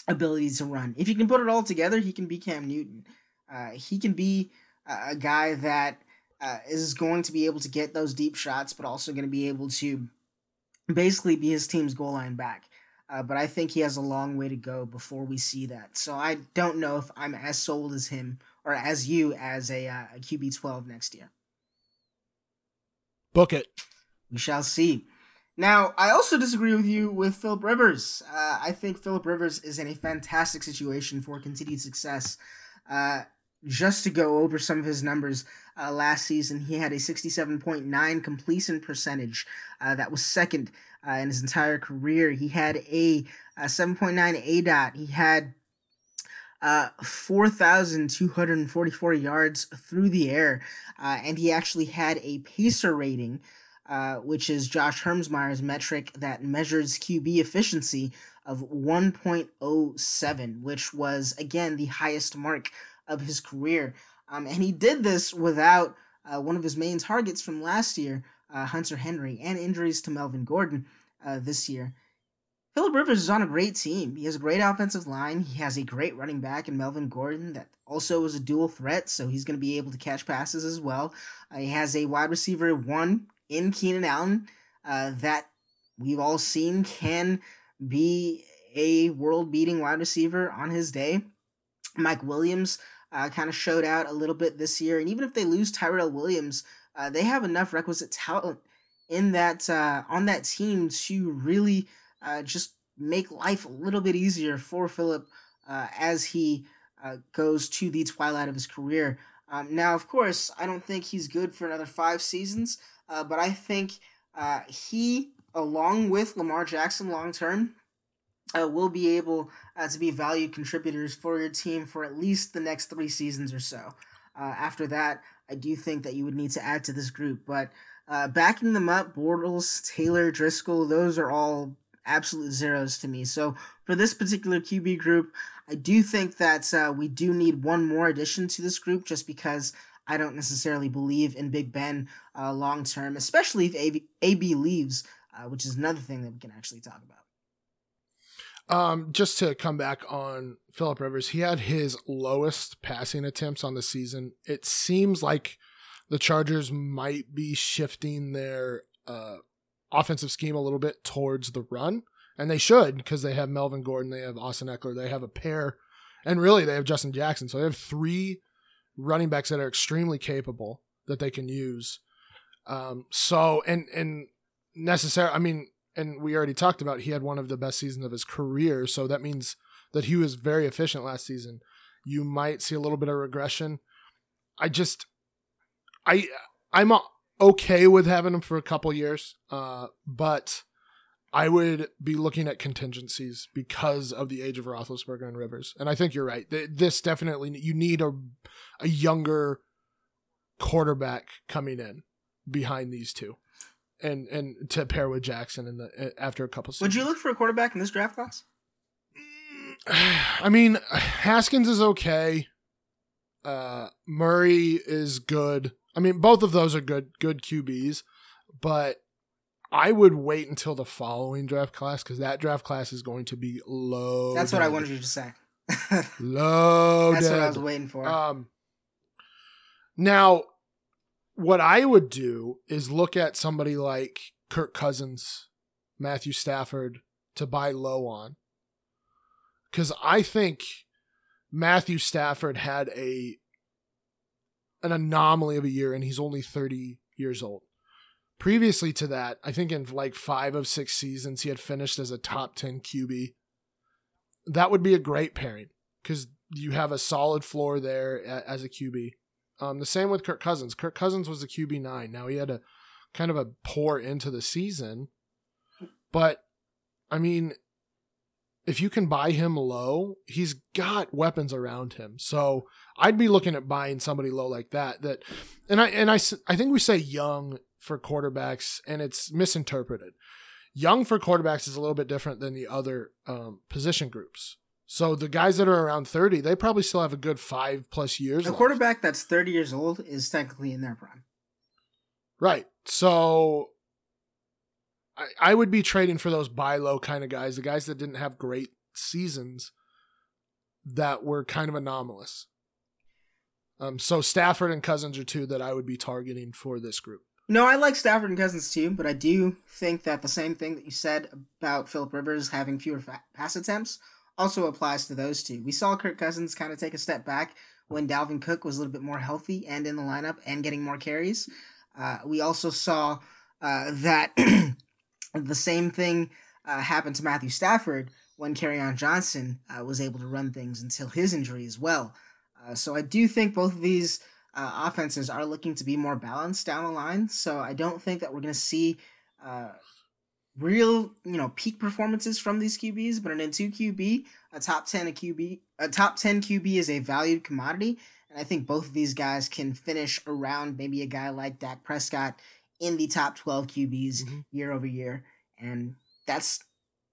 ability to run. If you can put it all together, he can be Cam Newton. Uh, he can be a guy that uh, is going to be able to get those deep shots, but also going to be able to basically be his team's goal line back. Uh, but I think he has a long way to go before we see that. So I don't know if I'm as sold as him or as you as a, uh, a QB 12 next year. book it. We shall see. Now, I also disagree with you with Philip Rivers. Uh, I think Philip Rivers is in a fantastic situation for continued success. Uh, just to go over some of his numbers uh, last season, he had a 67.9 completion percentage. Uh, that was second uh, in his entire career. He had a, a 7.9 ADOT. He had uh, 4,244 yards through the air. And he actually had a PACR rating, uh, which is Josh Hermsmeyer's metric that measures QB efficiency of 1.07, which was, again, the highest mark of his career. Um, and he did this without uh, one of his main targets from last year, uh, Hunter Henry, and injuries to Melvin Gordon uh, this year. Philip Rivers is on a great team. He has a great offensive line. He has a great running back in Melvin Gordon that also is a dual threat, so he's going to be able to catch passes as well. Uh, he has a wide receiver one in Keenan Allen uh, that we've all seen can be a world beating wide receiver on his day. Mike Williams uh, kind of showed out a little bit this year, and even if they lose Tyrell Williams, uh, they have enough requisite talent in that uh, on that team to really uh, just make life a little bit easier for Philip uh, as he uh, goes to the twilight of his career. Um, now, of course, I don't think he's good for another five seasons, uh, but I think uh, he, along with Lamar Jackson long term, uh, will be able to be valued contributors for your team for at least the next three seasons or so. after that, I do think that you would need to add to this group, but backing them up, Bortles, Taylor, Driskel, those are all absolute zeros to me. So for this particular QB group, I do think that uh, we do need one more addition to this group just because I don't necessarily believe in Big Ben uh, long term, especially if AB, AB leaves, uh, which is another thing that we can actually talk about. Um, just to come back on Philip Rivers, he had his lowest passing attempts on the season. It seems like the Chargers might be shifting their uh, offensive scheme a little bit towards the run. And they should because they have Melvin Gordon, they have Austin Ekeler, they have a pair, and really they have Justin Jackson. So they have three running backs that are extremely capable that they can use. Um, so and and necessary. I mean, and we already talked about he had one of the best seasons of his career. So that means that he was very efficient last season. You might see a little bit of regression. I just, I I'm okay with having him for a couple years, uh, but I would be looking at contingencies because of the age of Roethlisberger and Rivers. And I think you're right. This definitely you need a a younger quarterback coming in behind these two, and and to pair with Jackson in the after a couple. Seasons. Would you look for a quarterback in this draft class? I mean, Haskins is okay. Uh, Murray is good. I mean, both of those are good good QBs, but I would wait until the following draft class because that draft class is going to be low. That's what I wanted you to say. low. That's what I was waiting for. Um. Now, what I would do is look at somebody like Kirk Cousins, Matthew Stafford to buy low on, because I think Matthew Stafford had a an anomaly of a year and he's only 30 years old. Previously to that, I think in like five of six seasons, he had finished as a top 10 QB. That would be a great pairing because you have a solid floor there as a QB. Um, the same with Kirk Cousins. Kirk Cousins was a QB nine. Now he had a kind of a poor into the season, but I mean, if you can buy him low, he's got weapons around him. So I'd be looking at buying somebody low like that. That, and I and I I think we say young for quarterbacks, and it's misinterpreted. Young for quarterbacks is a little bit different than the other um, position groups. So the guys that are around thirty, they probably still have a good five plus years. A quarterback that's thirty years old is technically in their prime. Right. So I, I would be trading for those buy low kind of guys, the guys that didn't have great seasons that were kind of anomalous. Um, so Stafford and Cousins are two that I would be targeting for this group. No, I like Stafford and Cousins too, but I do think that the same thing that you said about Philip Rivers having fewer fa- pass attempts also applies to those two. We saw Kirk Cousins kind of take a step back when Dalvin Cook was a little bit more healthy and in the lineup and getting more carries. Uh, we also saw uh, that The same thing uh, happened to Matthew Stafford when Kerryon Johnson uh, was able to run things until his injury as well. Uh, so I do think both of these uh, offenses are looking to be more balanced down the line. So I don't think that we're going to see uh, real, you know, peak performances from these QBs. But in a two QB, a top ten a QB, a top ten QB is a valued commodity. And I think both of these guys can finish around maybe a guy like Dak Prescott in the top 12 QBs mm-hmm. year over year. And that's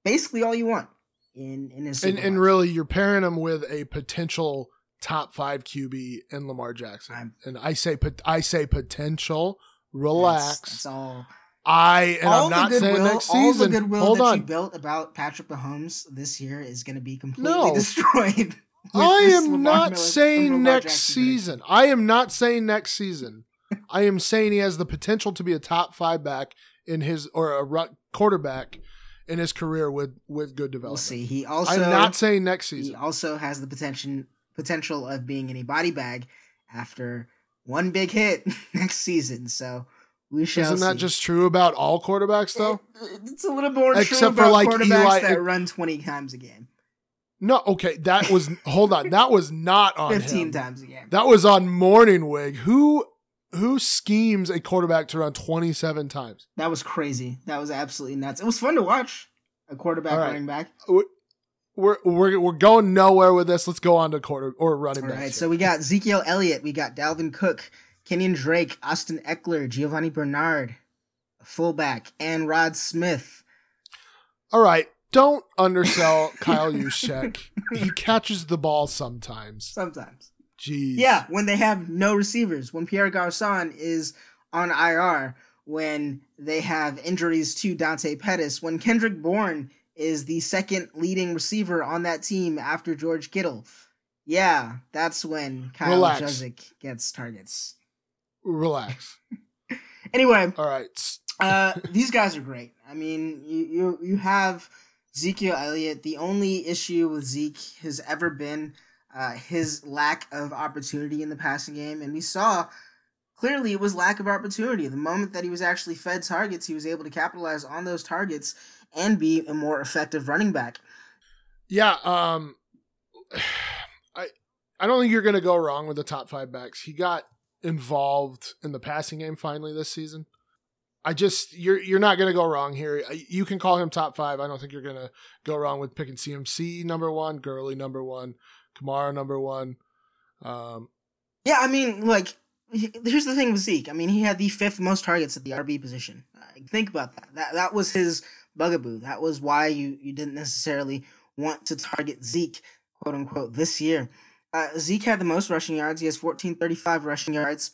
basically all you want in, in his and, and really you're pairing them with a potential top five QB in Lamar Jackson. I'm- and I say I say potential. Relax. That's, that's all. I and all I'm not the saying goodwill, next all season. the goodwill Hold that on. you built about Patrick Mahomes this year is going to be completely No. destroyed. I am Lamar not Miller- saying next Jackson season. I am not saying next season. I am saying he has the potential to be a top five back in his or a quarterback in his career with with good We'll development. see. He also I'm not saying next season. he also has the potential potential of being in a body bag after one big hit next season. So we shall. Isn't that see. just true about all quarterbacks though? It- it's a little more Except true for, about like, quarterbacks Eli- that run twenty times a game, No, okay, that was hold on. That was not on fifteen him. times a game. That was on Mornhinweg. Who who schemes a quarterback to run 27 times? That was crazy. That was absolutely nuts. It was fun to watch a quarterback right. running back. We're we're we're going nowhere with this. Let's go on to quarter or running All back. right, so we got Ezekiel Elliott, we got Dalvin Cook, Kenyan Drake, Austin Ekeler, Giovani Bernard, fullback, and Rod Smith. All right, don't undersell Kyle Juszczyk. He catches the ball sometimes. Sometimes. Jeez. Yeah, when they have no receivers, when Pierre Garcon is on IR, when they have injuries to Dante Pettis, when Kendrick Bourne is the second leading receiver on that team after George Kittle. Yeah, that's when Kyle Relax. Juszczyk gets targets. Relax. Anyway, All right. Uh, these guys are great. I mean, you you you have Ezekiel Elliott. The only issue with Zeke has ever been uh, his lack of opportunity in the passing game, and we saw clearly it was lack of opportunity. The moment that he was actually fed targets, he was able to capitalize on those targets and be a more effective running back. Yeah, um I I don't think you're going to go wrong with the top 5 backs. He got involved in the passing game finally this season. I just you're you're not going to go wrong here. You can call him top 5. I don't think you're going to go wrong with picking CMC number 1, Gurley number 1, Kamara number 1. Um Yeah, I mean, like, here's the thing with Zeke. I mean, he had the fifth most targets at the RB position. Think about that. That that was his bugaboo. That was why you you didn't necessarily want to target Zeke, quote unquote, this year. Uh, Zeke had the most rushing yards. He has 1435 rushing yards.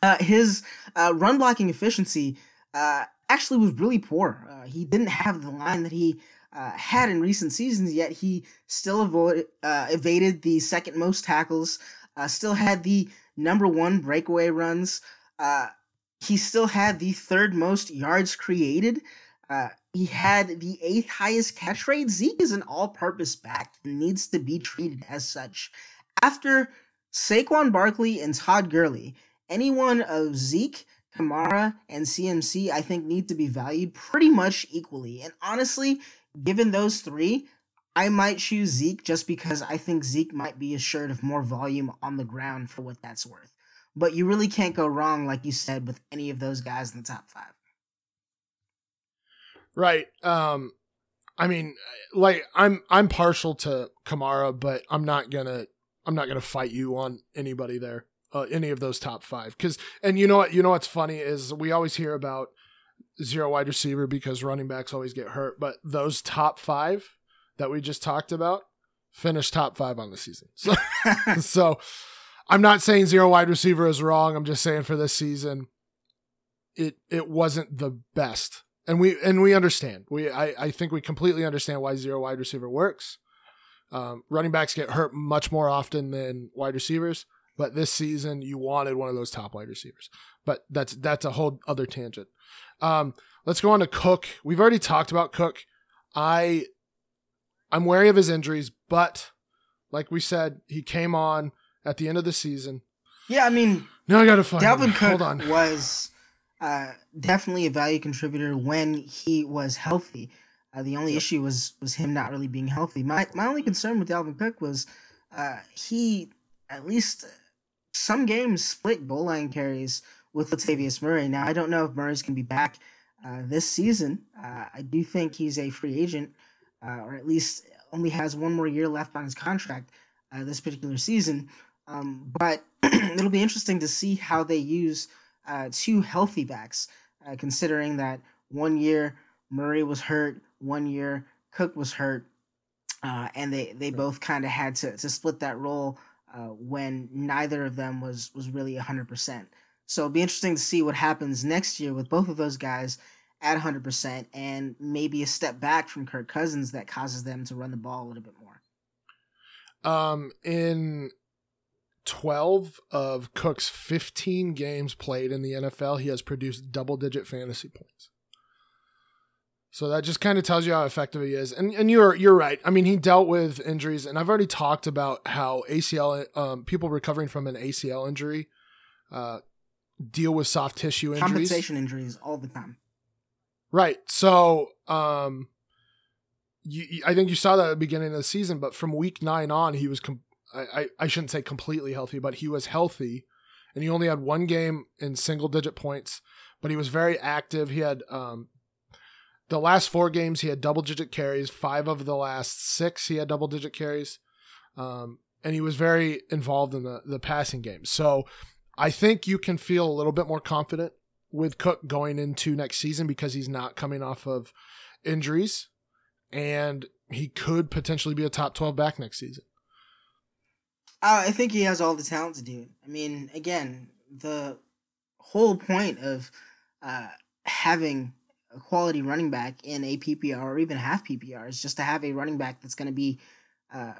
Uh, his uh, run blocking efficiency uh, actually was really poor. Uh, he didn't have the line that he uh, had in recent seasons, yet he still avoid, evaded the second most tackles, still had the number one breakaway runs. He still had the third most yards created. He had the eighth highest catch rate. Zeke is an all purpose back and needs to be treated as such. After Saquon Barkley and Todd Gurley, anyone of Zeke, Kamara, and CMC, I think, need to be valued pretty much equally. And honestly, given those three, I might choose Zeke just because I think Zeke might be assured of more volume on the ground for what that's worth. But you really can't go wrong, like you said, with any of those guys in the top five. Right. Um I mean like I'm I'm partial to Kamara, but I'm not going to I'm not going to fight you on anybody there. Uh, any of those top 5 cuz and you know what you know what's funny is we always hear about zero wide receiver because running backs always get hurt, but those top 5 that we just talked about finished top 5 on the season. So so I'm not saying zero wide receiver is wrong. I'm just saying for this season it it wasn't the best and we and we understand. We I, I think we completely understand why zero wide receiver works. Um, running backs get hurt much more often than wide receivers, but this season you wanted one of those top wide receivers. But that's that's a whole other tangent. Um, let's go on to Cook. We've already talked about Cook. I I'm wary of his injuries, but like we said, he came on at the end of the season. Yeah, I mean, Now I gotta find. Dalvin Cook Hold on. was uh, definitely a value contributor when he was healthy. Uh, the only Yep. issue was was him not really being healthy. My my only concern with Dalvin Cook was uh, he at least some games split goal line carries with Latavius Murray. Now I don't know if Murray's gonna be back uh, this season. Uh, I do think he's a free agent, uh, or at least only has one more year left on his contract uh, this particular season. Um, but it'll be interesting to see how they use uh, two healthy backs, uh, considering that one year Murray was hurt, one year Cook was hurt, uh, and they, they both kind of had to, to split that role uh, when neither of them was was really 100%. So it'll be interesting to see what happens next year with both of those guys at 100% and maybe a step back from Kirk Cousins that causes them to run the ball a little bit more. Um, in 12 of Cook's 15 games played in the NFL, he has produced double digit fantasy points. So that just kind of tells you how effective he is. And and you're you're right. I mean, he dealt with injuries and I've already talked about how ACL um, people recovering from an ACL injury uh, deal with soft tissue injuries. Compensation injuries all the time. Right. So, um you, I think you saw that at the beginning of the season, but from week 9 on he was com- I, I shouldn't say completely healthy, but he was healthy, and he only had one game in single digit points. But he was very active. He had um, the last four games he had double digit carries. Five of the last six he had double digit carries, um, and he was very involved in the the passing game. So I think you can feel a little bit more confident with Cook going into next season because he's not coming off of injuries, and he could potentially be a top twelve back next season. I think he has all the talent to do it. I mean, again, the whole point of uh, having a quality running back in a PPR or even half PPR is just to have a running back that's going to be uh,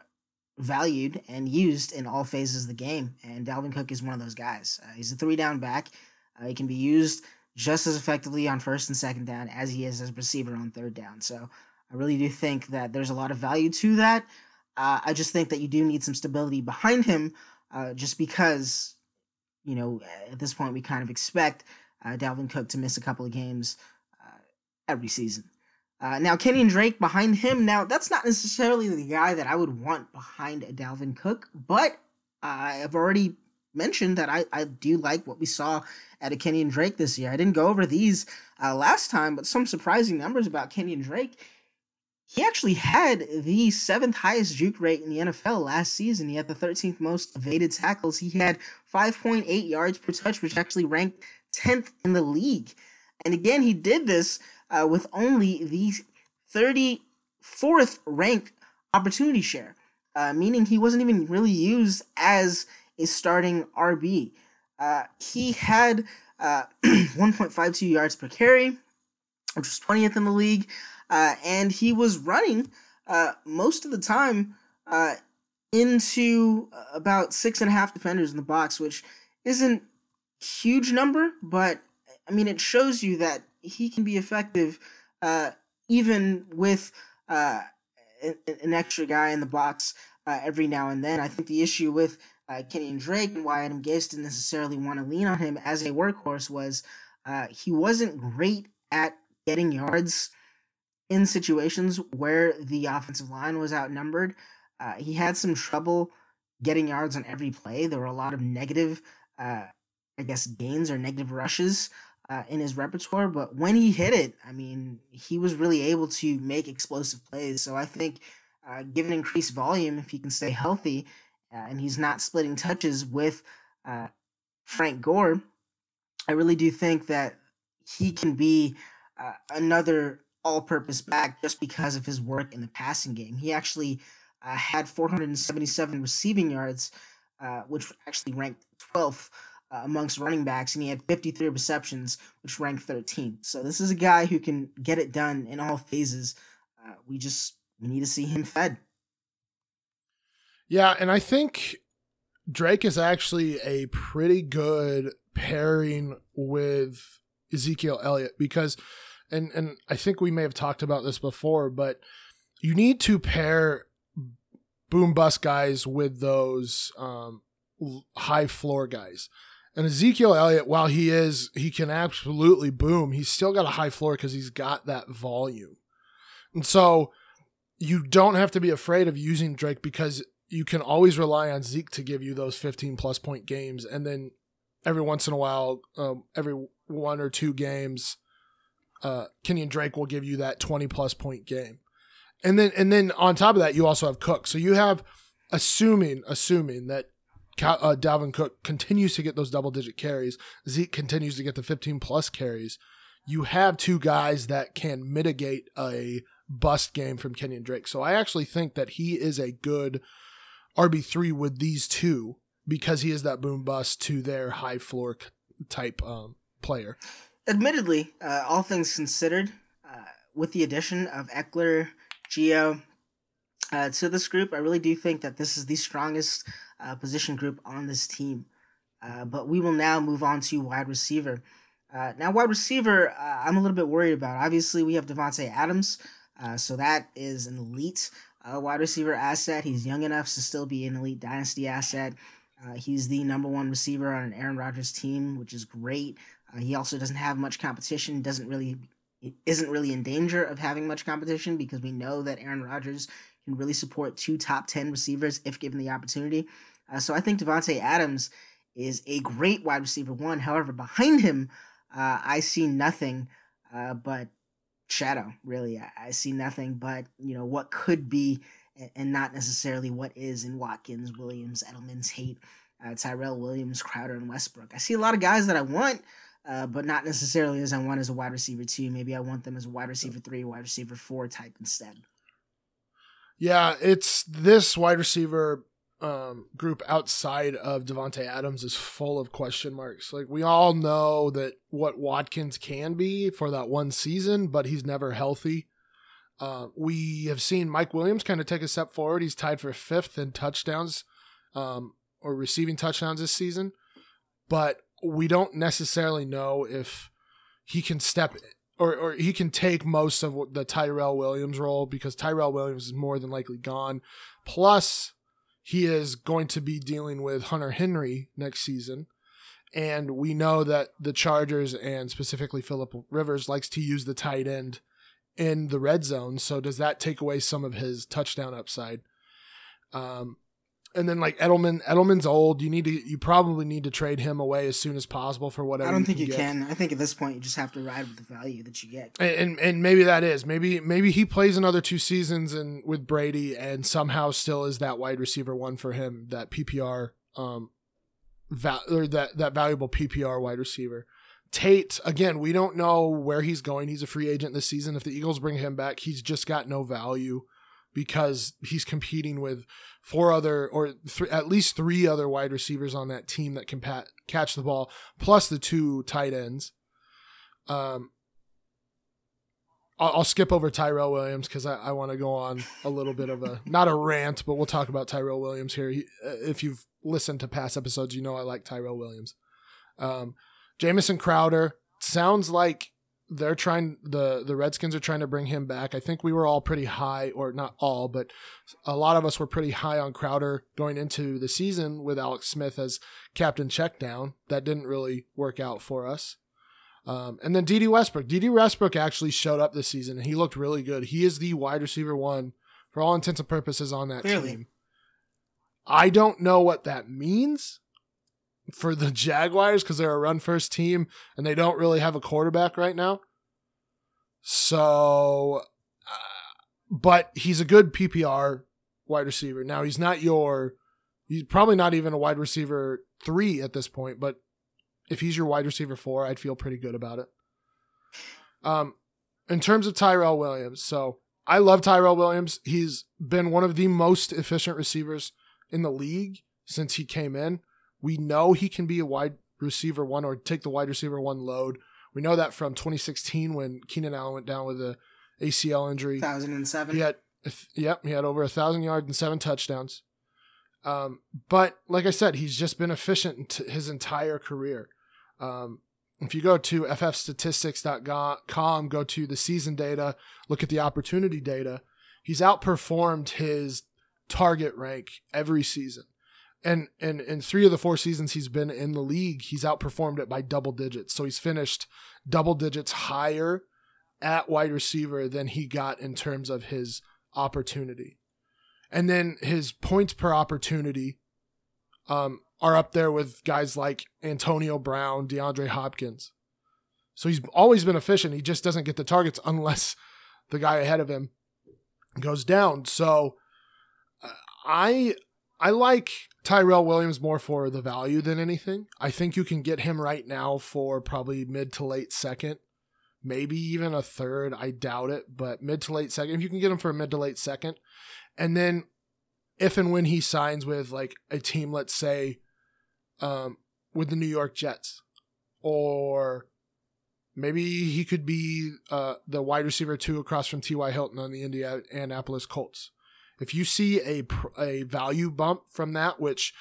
valued and used in all phases of the game. And Dalvin Cook is one of those guys. Uh, he's a three down back. Uh, he can be used just as effectively on first and second down as he is as a receiver on third down. So I really do think that there's a lot of value to that. Uh, I just think that you do need some stability behind him, uh, just because, you know, at this point we kind of expect uh, Dalvin Cook to miss a couple of games uh, every season. Uh, now, and Drake behind him. Now, that's not necessarily the guy that I would want behind a Dalvin Cook, but I've already mentioned that I, I do like what we saw at a and Drake this year. I didn't go over these uh, last time, but some surprising numbers about Kenyan Drake he actually had the seventh highest juke rate in the NFL last season. He had the 13th most evaded tackles. He had 5.8 yards per touch, which actually ranked 10th in the league. And again, he did this uh, with only the 34th ranked opportunity share, uh, meaning he wasn't even really used as a starting RB. Uh, he had uh, 1.52 yards per carry, which was 20th in the league uh, and he was running uh, most of the time uh, into about six and a half defenders in the box, which isn't huge number, but I mean it shows you that he can be effective uh, even with uh, an extra guy in the box uh, every now and then. I think the issue with uh, and Drake and why Adam Gase didn't necessarily want to lean on him as a workhorse was uh, he wasn't great at getting yards in situations where the offensive line was outnumbered. Uh, he had some trouble getting yards on every play. There were a lot of negative, uh, I guess, gains or negative rushes uh, in his repertoire. But when he hit it, I mean, he was really able to make explosive plays. So I think, uh, given increased volume, if he can stay healthy uh, and he's not splitting touches with uh, Frank Gore, I really do think that he can be another all purpose back just because of his work in the passing game. He actually uh, had 477 receiving yards, uh, which actually ranked 12th uh, amongst running backs, and he had 53 receptions, which ranked 13th. So this is a guy who can get it done in all phases. Uh, we just we need to see him fed. Yeah, and I think Drake is actually a pretty good pairing with Ezekiel Elliott because and and I think we may have talked about this before, but you need to pair boom bust guys with those um, high floor guys. And Ezekiel Elliott, while he is, he can absolutely boom. He's still got a high floor because he's got that volume. And so you don't have to be afraid of using Drake because you can always rely on Zeke to give you those 15 plus point games. And then every once in a while, um, every one or two games, uh, Kenyan Drake will give you that 20 plus point game. And then and then on top of that, you also have Cook. So you have assuming assuming that uh, Dalvin Cook continues to get those double digit carries, Zeke continues to get the 15 plus carries. You have two guys that can mitigate a bust game from Kenyan Drake. So I actually think that he is a good RB3 with these two because he is that boom bust to their high floor type um, player. Admittedly, uh, all things considered, uh, with the addition of Ekeler, Geo uh, to this group, I really do think that this is the strongest uh, position group on this team. Uh, but we will now move on to wide receiver. Uh, now, wide receiver, I'm a little bit worried about. Obviously, we have Davante Adams, so that is an elite wide receiver asset. He's young enough to still be an elite dynasty asset. Uh, he's the number one receiver on an Aaron Rodgers team, which is great. Uh, he also doesn't have much competition. Doesn't really isn't really in danger of having much competition because we know that Aaron Rodgers can really support two top ten receivers if given the opportunity. Uh, so I think Davante Adams is a great wide receiver one. However, behind him, uh, I see nothing uh, but shadow. Really, I, I see nothing but you know what could be and not necessarily what is in Watkins, Williams, Edelman, Tate, uh, Tyrell Williams, Crowder, and Westbrook. I see a lot of guys that I want, uh, but not necessarily as I want as a wide receiver two. Maybe I want them as a wide receiver three, wide receiver four type instead. Yeah, it's this wide receiver um, group outside of Davante Adams is full of question marks. Like we all know that what Watkins can be for that one season, but he's never healthy. Uh, we have seen Mike Williams kind of take a step forward. He's tied for fifth in touchdowns um, or receiving touchdowns this season, but we don't necessarily know if he can step or, or he can take most of the Tyrell Williams role because Tyrell Williams is more than likely gone. Plus, he is going to be dealing with Hunter Henry next season. And we know that the Chargers and specifically Philip Rivers likes to use the tight end in the red zone. So does that take away some of his touchdown upside? Um, and then like Edelman, Edelman's old. You need to, you probably need to trade him away as soon as possible for whatever. I don't you think can you get. can. I think at this point you just have to ride with the value that you get. And, and and maybe that is maybe maybe he plays another two seasons and with Brady and somehow still is that wide receiver one for him that PPR um, val- or that that valuable PPR wide receiver. Tate, again, we don't know where he's going. He's a free agent this season. If the Eagles bring him back, he's just got no value because he's competing with four other or th- at least three other wide receivers on that team that can pat- catch the ball, plus the two tight ends. Um, I'll, I'll skip over Tyrell Williams because I, I want to go on a little bit of a not a rant, but we'll talk about Tyrell Williams here. He, uh, if you've listened to past episodes, you know I like Tyrell Williams. Um, Jamison Crowder sounds like they're trying the the Redskins are trying to bring him back. I think we were all pretty high, or not all, but a lot of us were pretty high on Crowder going into the season with Alex Smith as captain checkdown. That didn't really work out for us. Um, and then Dede Westbrook. Dede Westbrook actually showed up this season and he looked really good. He is the wide receiver one for all intents and purposes on that Clearly. team. I don't know what that means for the Jaguars because they're a run first team and they don't really have a quarterback right now. So, uh, but he's a good PPR wide receiver. Now, he's not your, he's probably not even a wide receiver three at this point, but if he's your wide receiver four, I'd feel pretty good about it. Um, in terms of Tyrell Williams, so I love Tyrell Williams. He's been one of the most efficient receivers in the league since he came in. We know he can be a wide receiver one or take the wide receiver one load. We know that from 2016 when Keenan Allen went down with a ACL injury. 2007. He had, yep, he had over a thousand yards and seven touchdowns. Um, but like I said, he's just been efficient t- his entire career. Um, if you go to ffstatistics.com, go to the season data, look at the opportunity data, he's outperformed his target rank every season. And and in three of the four seasons he's been in the league, he's outperformed it by double digits. So he's finished double digits higher at wide receiver than he got in terms of his opportunity. And then his points per opportunity um, are up there with guys like Antonio Brown, DeAndre Hopkins. So he's always been efficient. He just doesn't get the targets unless the guy ahead of him goes down. So uh, I I like Tyrell Williams more for the value than anything. I think you can get him right now for probably mid to late second, maybe even a third. I doubt it, but mid to late second. If you can get him for a mid to late second, and then if and when he signs with like a team, let's say, um, with the New York Jets, or maybe he could be uh, the wide receiver two across from T.Y. Hilton on the Indianapolis Colts. If you see a a value bump from that, which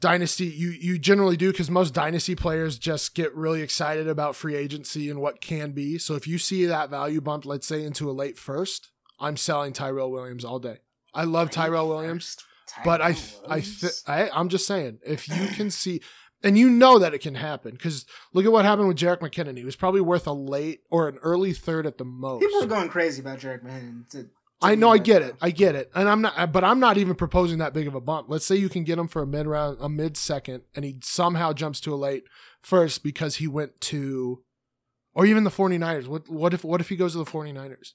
dynasty you you generally do because most dynasty players just get really excited about free agency and what can be. So if you see that value bump, let's say into a late first, I'm selling Tyrell Williams all day. I love Tyrell Williams, but I I th- I I'm just saying if you can see and you know that it can happen because look at what happened with Jerick McKinnon. He was probably worth a late or an early third at the most. People are going crazy about Jerick McKinnon. I know, I get it, I get it, and I'm not, but I'm not even proposing that big of a bump. Let's say you can get him for a mid round, a mid second, and he somehow jumps to a late first because he went to, or even the 49ers. What what if what if he goes to the 49ers,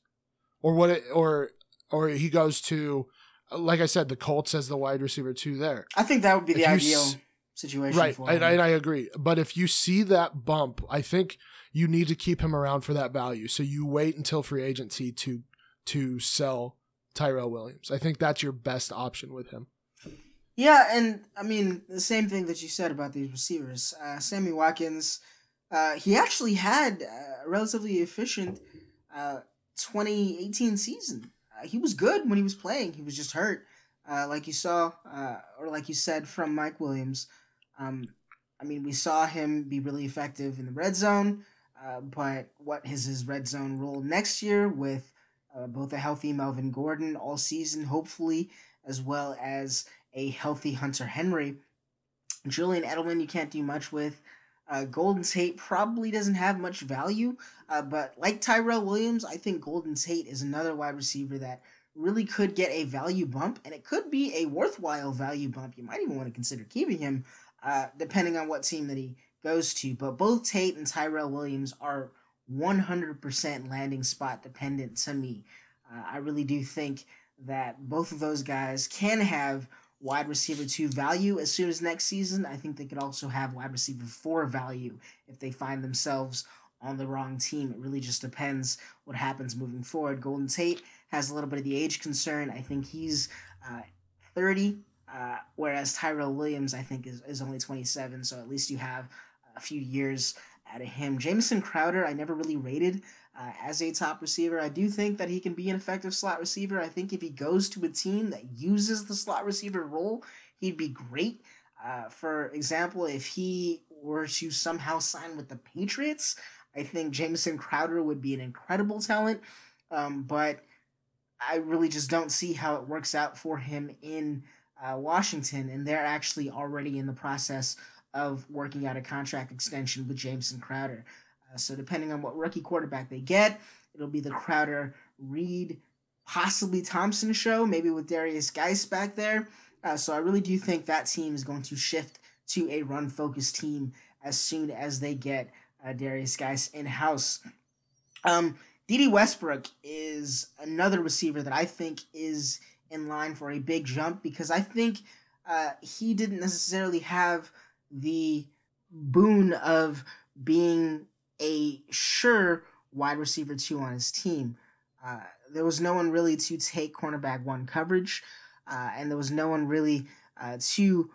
or what or or he goes to, like I said, the Colts as the wide receiver two there. I think that would be the ideal s- situation. Right, I, I, I agree. But if you see that bump, I think you need to keep him around for that value. So you wait until free agency to to sell Tyrell Williams. I think that's your best option with him. Yeah, and I mean the same thing that you said about these receivers. Uh, Sammy Watkins, uh, he actually had a relatively efficient uh, 2018 season. Uh, he was good when he was playing. He was just hurt, uh, like you saw, uh, or like you said from Mike Williams. Um, I mean, we saw him be really effective in the red zone, but what is his red zone role next year with uh, both a healthy Melvin Gordon all season, hopefully, as well as a healthy Hunter Henry. Julian Edelman, you can't do much with. Uh, Golden Tate probably doesn't have much value, uh, but like Tyrell Williams, I think Golden Tate is another wide receiver that really could get a value bump, and it could be a worthwhile value bump. You might even want to consider keeping him, uh, depending on what team that he goes to. But both Tate and Tyrell Williams are 100% landing spot dependent to me. Uh, I really do think that both of those guys can have wide receiver two value as soon as next season. I think they could also have wide receiver four value if they find themselves on the wrong team. It really just depends what happens moving forward. Golden Tate has a little bit of the age concern. I think he's uh, 30, uh, whereas Tyrell Williams, I think, is, is only 27. So at least you have a few years out of him. Jamison Crowder, I never really rated uh, as a top receiver. I do think that he can be an effective slot receiver. I think if he goes to a team that uses the slot receiver role, he'd be great. Uh, for example, if he were to somehow sign with the Patriots, I think Jamison Crowder would be an incredible talent. Um, but I really just don't see how it works out for him in uh, Washington, and they're actually already in the process of working out a contract extension with Jamison Crowder. Uh, so depending on what rookie quarterback they get, it'll be the Crowder, Reed, possibly Thompson show, maybe with Derrius Guice back there. Uh, so I really do think that team is going to shift to a run focused team as soon as they get uh, Derrius Guice in house. Um, Dede Westbrook is another receiver that I think is in line for a big jump because I think uh, he didn't necessarily have the boon of being a sure wide receiver two on his team. Uh, there was no one really to take cornerback one coverage, uh, and there was no one really uh, to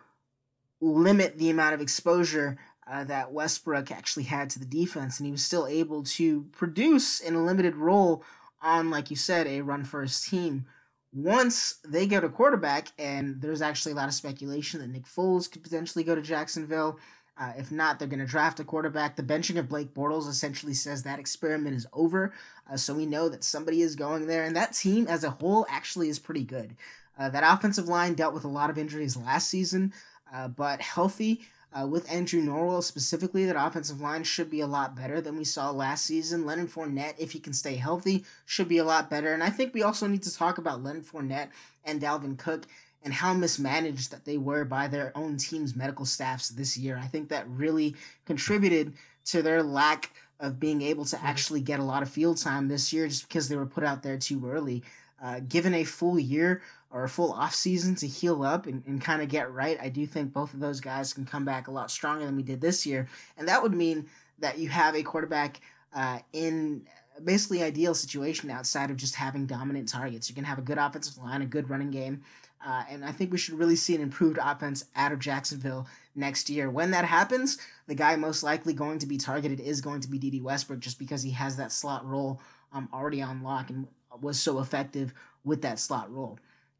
limit the amount of exposure uh, that Westbrook actually had to the defense, and he was still able to produce in a limited role on, like you said, a run first team once they go to quarterback, and there's actually a lot of speculation that Nick Foles could potentially go to Jacksonville. Uh, if not, they're going to draft a quarterback. The benching of Blake Bortles essentially says that experiment is over. Uh, so we know that somebody is going there, and that team as a whole actually is pretty good. Uh, that offensive line dealt with a lot of injuries last season, uh, but healthy. Uh, with Andrew Norwell specifically, that offensive line should be a lot better than we saw last season. Leonard Fournette, if he can stay healthy, should be a lot better. And I think we also need to talk about Leonard Fournette and Dalvin Cook and how mismanaged that they were by their own team's medical staffs this year. I think that really contributed to their lack of being able to actually get a lot of field time this year just because they were put out there too early. Uh, given a full year or a full off season to heal up and, and kind of get right, I do think both of those guys can come back a lot stronger than we did this year. And that would mean that you have a quarterback uh, in basically ideal situation outside of just having dominant targets. You can have a good offensive line, a good running game, Uh, and I think we should really see an improved offense out of Jacksonville next year. When that happens, the guy most likely going to be targeted is going to be Dede Westbrook just because he has that slot role um, already on lock and was so effective with that slot role.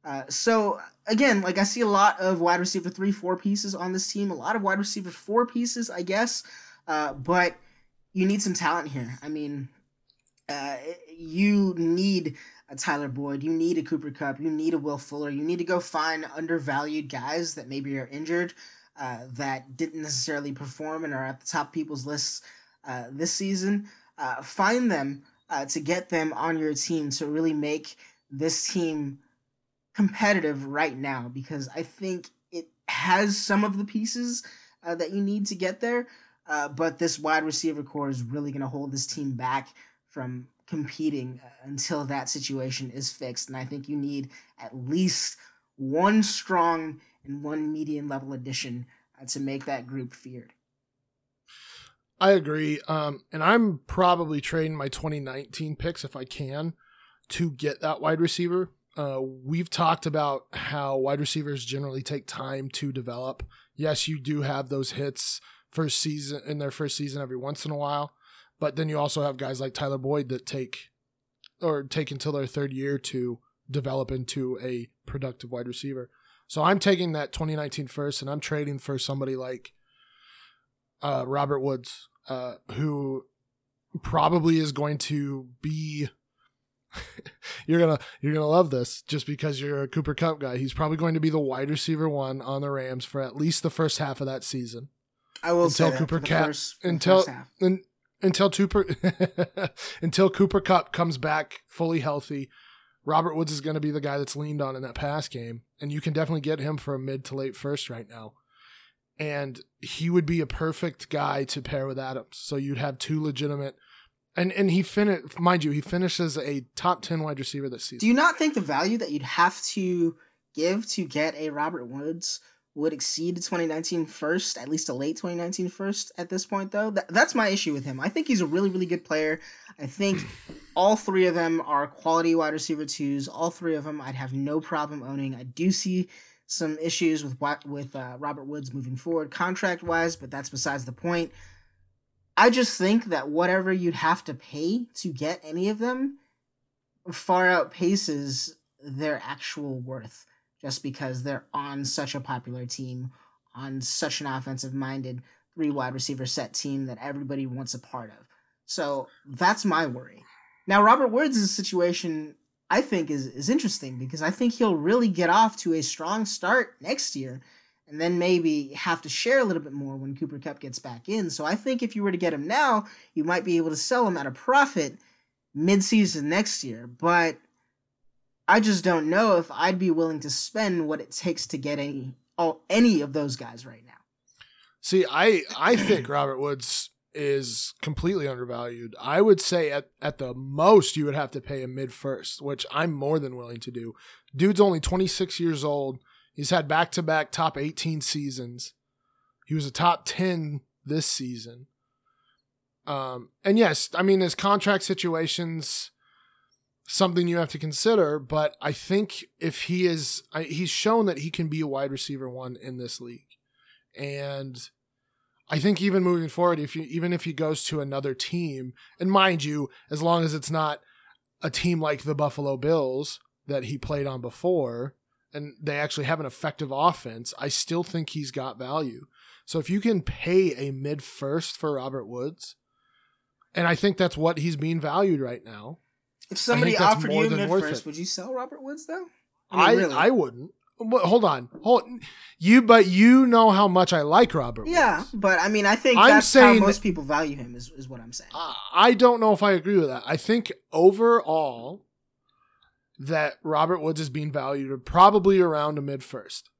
Uh, so again, like I see a lot of wide receiver three, four pieces on this team, a lot of wide receiver four pieces, I guess. Uh, but you need some talent here. I mean, uh, you need a Tyler Boyd, you need a Cooper Kupp, you need a Will Fuller, you need to go find undervalued guys that maybe are injured, uh, that didn't necessarily perform and are at the top people's lists uh, this season. Uh, find them uh, to get them on your team to really make this team competitive right now because I think it has some of the pieces uh, that you need to get there. Uh, but this wide receiver core is really going to hold this team back from competing uh, until that situation is fixed. And I think you need at least one strong and one median level addition uh, to make that group feared. I agree. Um, and I'm probably trading my 2019 picks if I can to get that wide receiver uh, we've talked about how wide receivers generally take time to develop. Yes, you do have those hits first season in their first season every once in a while, but then you also have guys like Tyler Boyd that take or take until their third year to develop into a productive wide receiver. So I'm taking that 2019 first, and I'm trading for somebody like uh, Robert Woods, uh, who probably is going to be you're gonna you're gonna love this just because you're a Cooper Kupp guy. He's probably going to be the wide receiver one on the Rams for at least the first half of that season. I will until Cooper Kupp until un, until Cooper until Cooper Kupp comes back fully healthy. Robert Woods is going to be the guy that's leaned on in that pass game, and you can definitely get him for a mid to late first right now. And he would be a perfect guy to pair with Adams. So you'd have two legitimate and and he finished, mind you, he finishes a top ten wide receiver this season. Do you not think the value that you'd have to give to get a Robert Woods would exceed the 2019 first, at least a late 2019 first at this point, though? Th- that's my issue with him. I think he's a really, really good player. I think all three of them are quality wide receiver twos. All three of them I'd have no problem owning. I do see some issues with with uh, Robert Woods moving forward contract wise, but that's besides the point. I just think that whatever you'd have to pay to get any of them far outpaces their actual worth just because they're on such a popular team, on such an offensive minded three wide receiver set team that everybody wants a part of. So that's my worry. Now, Robert Woods' situation, I think, is, is interesting because I think he'll really get off to a strong start next year and then maybe have to share a little bit more when Cooper Kupp gets back in. So I think if you were to get him now, you might be able to sell him at a profit mid-season next year. But I just don't know if I'd be willing to spend what it takes to get any all any of those guys right now. See, I I think Robert Woods is completely undervalued. I would say at at the most you would have to pay a mid first, which I'm more than willing to do. Dude's only 26 years old He's had back to back top 18 seasons. He was a top 10 this season. Um, and yes, I mean, his contract situation's something you have to consider, but I think if he is, I, he's shown that he can be a wide receiver one in this league. And I think even moving forward, if you, even if he goes to another team, and mind you, as long as it's not a team like the Buffalo Bills that he played on before, and they actually have an effective offense, I still think he's got value. So if you can pay a mid first for Robert Woods, and I think that's what he's being valued right now. If somebody offered you a mid first, would you sell Robert Woods though? I mean, I, really? I wouldn't. Hold on, hold you. But you know how much I like Robert. Yeah, Woods. but I mean, I think I'm that's saying how most people value him. Is is what I'm saying. I don't know if I agree with that. I think overall, that Robert Woods is being valued probably around a mid first.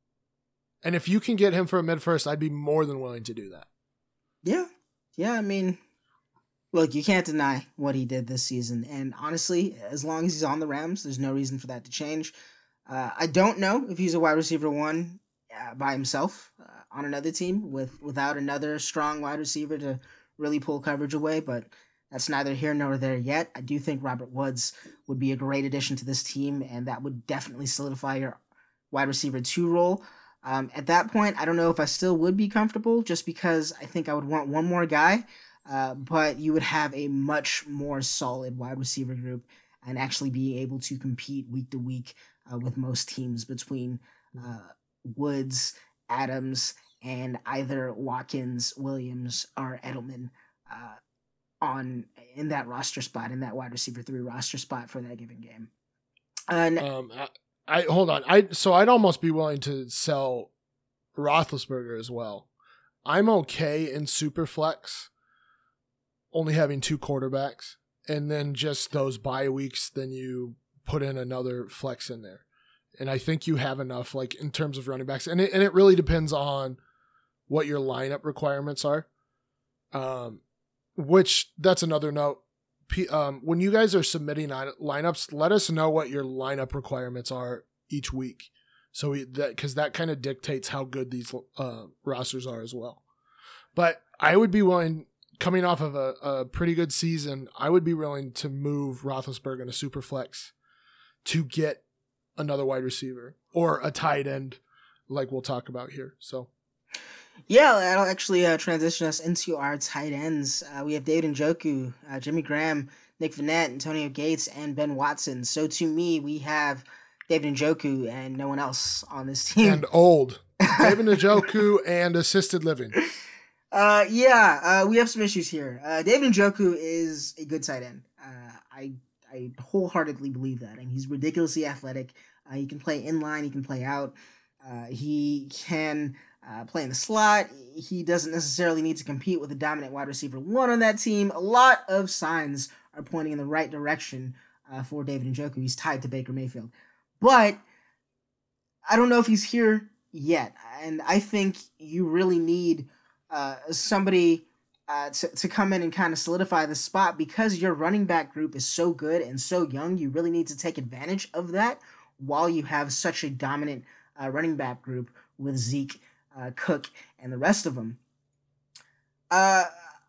And if you can get him for a mid first, I'd be more than willing to do that. Yeah. Yeah, I mean, look, you can't deny what he did this season. And honestly, as long as he's on the Rams, there's no reason for that to change. Uh, I don't know if he's a wide receiver one uh, by himself uh, on another team with without another strong wide receiver to really pull coverage away, but that's neither here nor there yet. I do think Robert Woods would be a great addition to this team, and that would definitely solidify your wide receiver two role. Um, at that point, I don't know if I still would be comfortable just because I think I would want one more guy, uh, but you would have a much more solid wide receiver group and actually be able to compete week to week uh, with most teams between uh, Woods, Adams, and either Watkins, Williams, or Edelman uh, on in that roster spot in that wide receiver three roster spot for that given game. And um, I, I hold on. I so I'd almost be willing to sell Roethlisberger as well. I'm okay in super flex, only having two quarterbacks, and then just those bye weeks. Then you put in another flex in there, and I think you have enough, like in terms of running backs, and it, and it really depends on what your lineup requirements are. Um, which that's another note. Um, when you guys are submitting lineups, let us know what your lineup requirements are each week. So we, that because that kind of dictates how good these uh, rosters are as well. But I would be willing, coming off of a, a pretty good season, I would be willing to move Roethlisberger in a super flex to get another wide receiver or a tight end, like we'll talk about here. So yeah, that'll actually uh, transition us into our tight ends. Uh, we have David Njoku, uh, Jimmy Graham, Nick Vannett, Antonio Gates, and Ben Watson. So to me, we have David Njoku and no one else on this team. And old. David Njoku and assisted living. Uh, yeah, uh, we have some issues here. Uh, David Njoku is a good tight end. Uh, I I wholeheartedly believe that, and he's ridiculously athletic. Uh, he can play in line, he can play out. Uh, he can uh, play in the slot. He doesn't necessarily need to compete with a dominant wide receiver one on that team. A lot of signs are pointing in the right direction uh, for David Njoku. He's tied to Baker Mayfield. But I don't know if he's here yet. And I think you really need uh, somebody uh, to, to come in and kind of solidify the spot because your running back group is so good and so young. You really need to take advantage of that while you have such a dominant uh, running back group with Zeke uh, Cook, and the rest of them. Uh,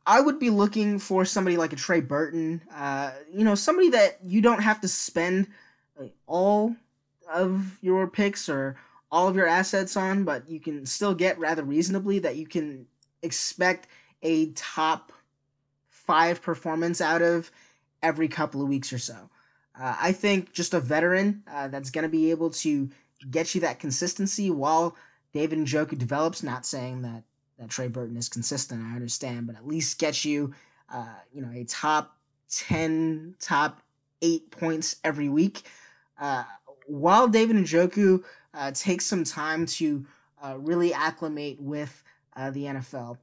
I would be looking for somebody like a Trey Burton, uh, you know, somebody that you don't have to spend like, all of your picks or all of your assets on, but you can still get rather reasonably that you can expect a top five performance out of every couple of weeks or so. Uh, I think just a veteran uh, that's going to be able to get you that consistency while David Njoku develops. Not saying that that Trey Burton is consistent. I understand, but at least get you, uh, you know, a top ten, top eight points every week. Uh, while David Njoku uh, takes some time to uh, really acclimate with uh, the NFL,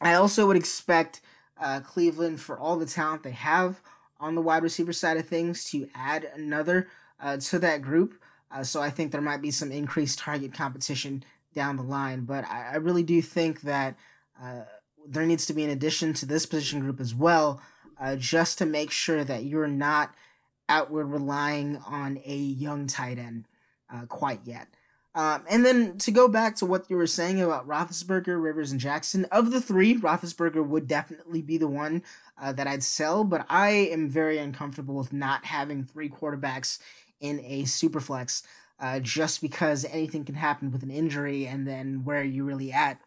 I also would expect uh, Cleveland, for all the talent they have on the wide receiver side of things, to add another uh, to that group. Uh, so I think there might be some increased target competition down the line. But I, I really do think that uh, there needs to be an addition to this position group as well, uh, just to make sure that you're not outward relying on a young tight end uh, quite yet. Um, and then to go back to what you were saying about Roethlisberger, Rivers, and Jackson, of the three, Roethlisberger would definitely be the one uh, that I'd sell, but I am very uncomfortable with not having three quarterbacks in a superflex uh, just because anything can happen with an injury and then where are you really at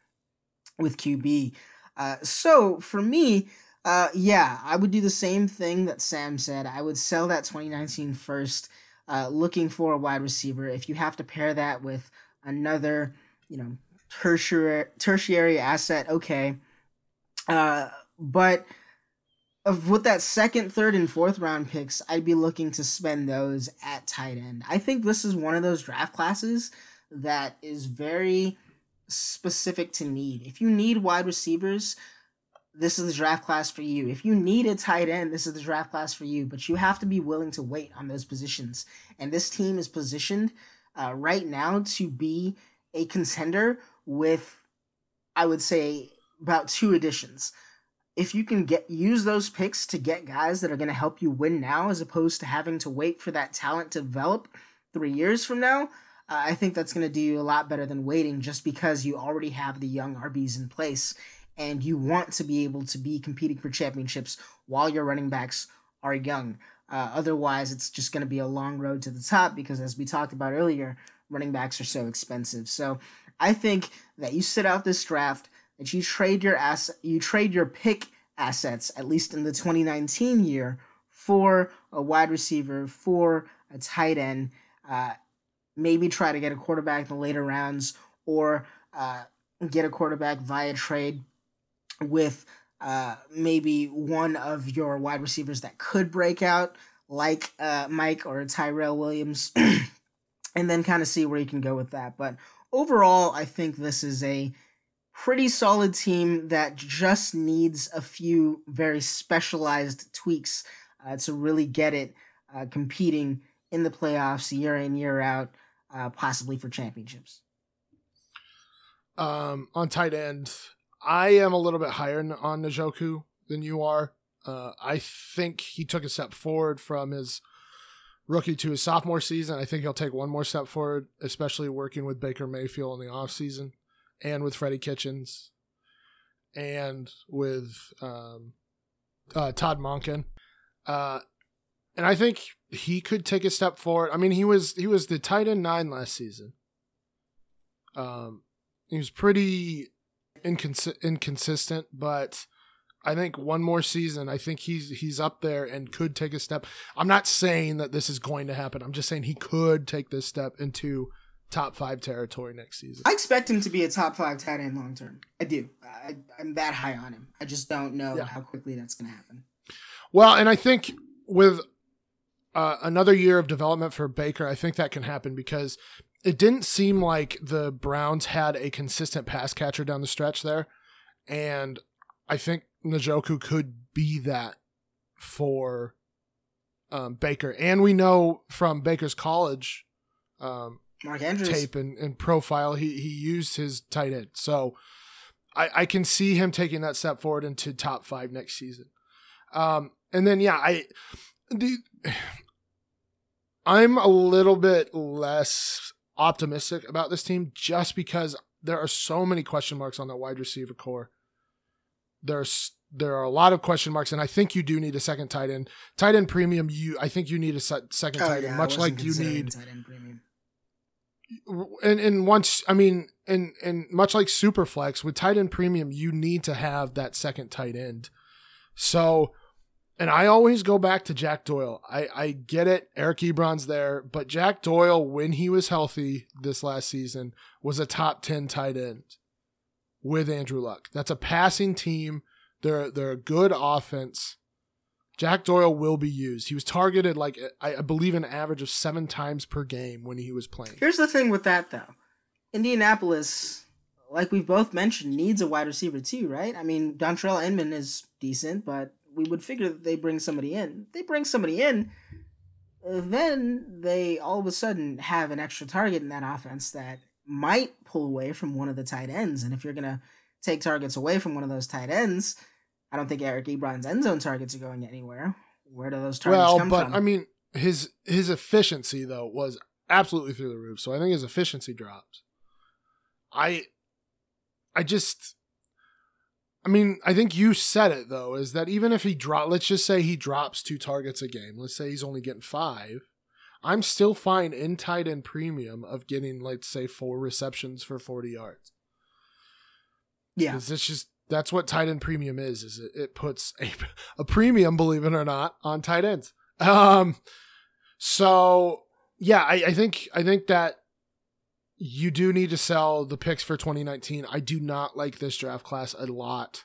with QB. Uh, so for me, uh, yeah, I would do the same thing that Sam said. I would sell that 2019 first, uh, looking for a wide receiver. If you have to pair that with another, you know, tertiary tertiary asset, okay. Uh, but of with that second, third, and fourth round picks, I'd be looking to spend those at tight end. I think this is one of those draft classes that is very specific to need. If you need wide receivers, this is the draft class for you. If you need a tight end, this is the draft class for you. But you have to be willing to wait on those positions. And this team is positioned uh, right now to be a contender with, I would say, about two additions if you can get use those picks to get guys that are going to help you win now as opposed to having to wait for that talent to develop 3 years from now, uh, I think that's going to do you a lot better than waiting just because you already have the young RBs in place and you want to be able to be competing for championships while your running backs are young. Uh, otherwise, it's just going to be a long road to the top because, as we talked about earlier, running backs are so expensive. So I think that you sit out this draft, that you trade your ass, you trade your pick assets, at least in the 2019 year, for a wide receiver, for a tight end. Uh, maybe try to get a quarterback in the later rounds, or uh, get a quarterback via trade with uh, maybe one of your wide receivers that could break out, like uh, Mike or Tyrell Williams, and then kind of see where you can go with that. But overall, I think this is a pretty solid team that just needs a few very specialized tweaks uh, to really get it uh, competing in the playoffs year in, year out, uh, possibly for championships. Um, on tight end, I am a little bit higher on Njoku than you are. Uh, I think he took a step forward from his rookie to his sophomore season. I think he'll take one more step forward, especially working with Baker Mayfield in the offseason and with Freddie Kitchens and with um, uh, Todd Monken. Uh, and I think he could take a step forward. I mean, he was he was the tight end nine last season. Um, he was pretty incons- inconsistent, but I think one more season, I think he's he's up there and could take a step. I'm not saying that this is going to happen. I'm just saying he could take this step into top five territory next season. I expect him to be a top five tight end long term. I do. I, am that high on him. I just don't know yeah. how quickly that's going to happen. Well, and I think with uh, another year of development for Baker, I think that can happen because it didn't seem like the Browns had a consistent pass catcher down the stretch there. And I think Njoku could be that for um, Baker. And we know from Baker's college um, Mark Andrews. tape and, and, profile, he, he used his tight end. So I, I can see him taking that step forward into top five next season. Um, and then, yeah, I. The, I'm a little bit less optimistic about this team just because there are so many question marks on that wide receiver core. There's there are a lot of question marks, and I think you do need a second tight end. Tight end premium, you I think you need a second oh, tight end, yeah, much like you need. And and once I mean, and and much like Superflex with tight end premium, you need to have that second tight end. So and I always go back to Jack Doyle. I, I get it. Eric Ebron's there, but Jack Doyle, when he was healthy this last season, was a top 10 tight end with Andrew Luck. That's a passing team. They're, they're a good offense. Jack Doyle will be used. He was targeted like, I, believe, an average of seven times per game when he was playing. Here's the thing with that, though Indianapolis, like we've both mentioned, needs a wide receiver too, right? I mean, Dontrelle Inman is decent, but we would figure that they bring somebody in. They bring somebody in, then they all of a sudden have an extra target in that offense that might pull away from one of the tight ends. And if you're gonna take targets away from one of those tight ends, I don't think Eric Ebron's end zone targets are going anywhere. Where do those targets well, come but, from? I mean, his his efficiency though was absolutely through the roof. So I think his efficiency drops. I I just I mean, I think you said it though, is that even if he drop, let's just say he drops two targets a game. Let's say he's only getting five. I'm still fine in tight end premium of getting, let's say, four receptions for 40 yards. Yeah, Because it's just that's what tight end premium is. Is it, it puts a, a premium, believe it or not, on tight ends. Um, so yeah, I, I think I think that you do need to sell the picks for 2019. I do not like this draft class a lot.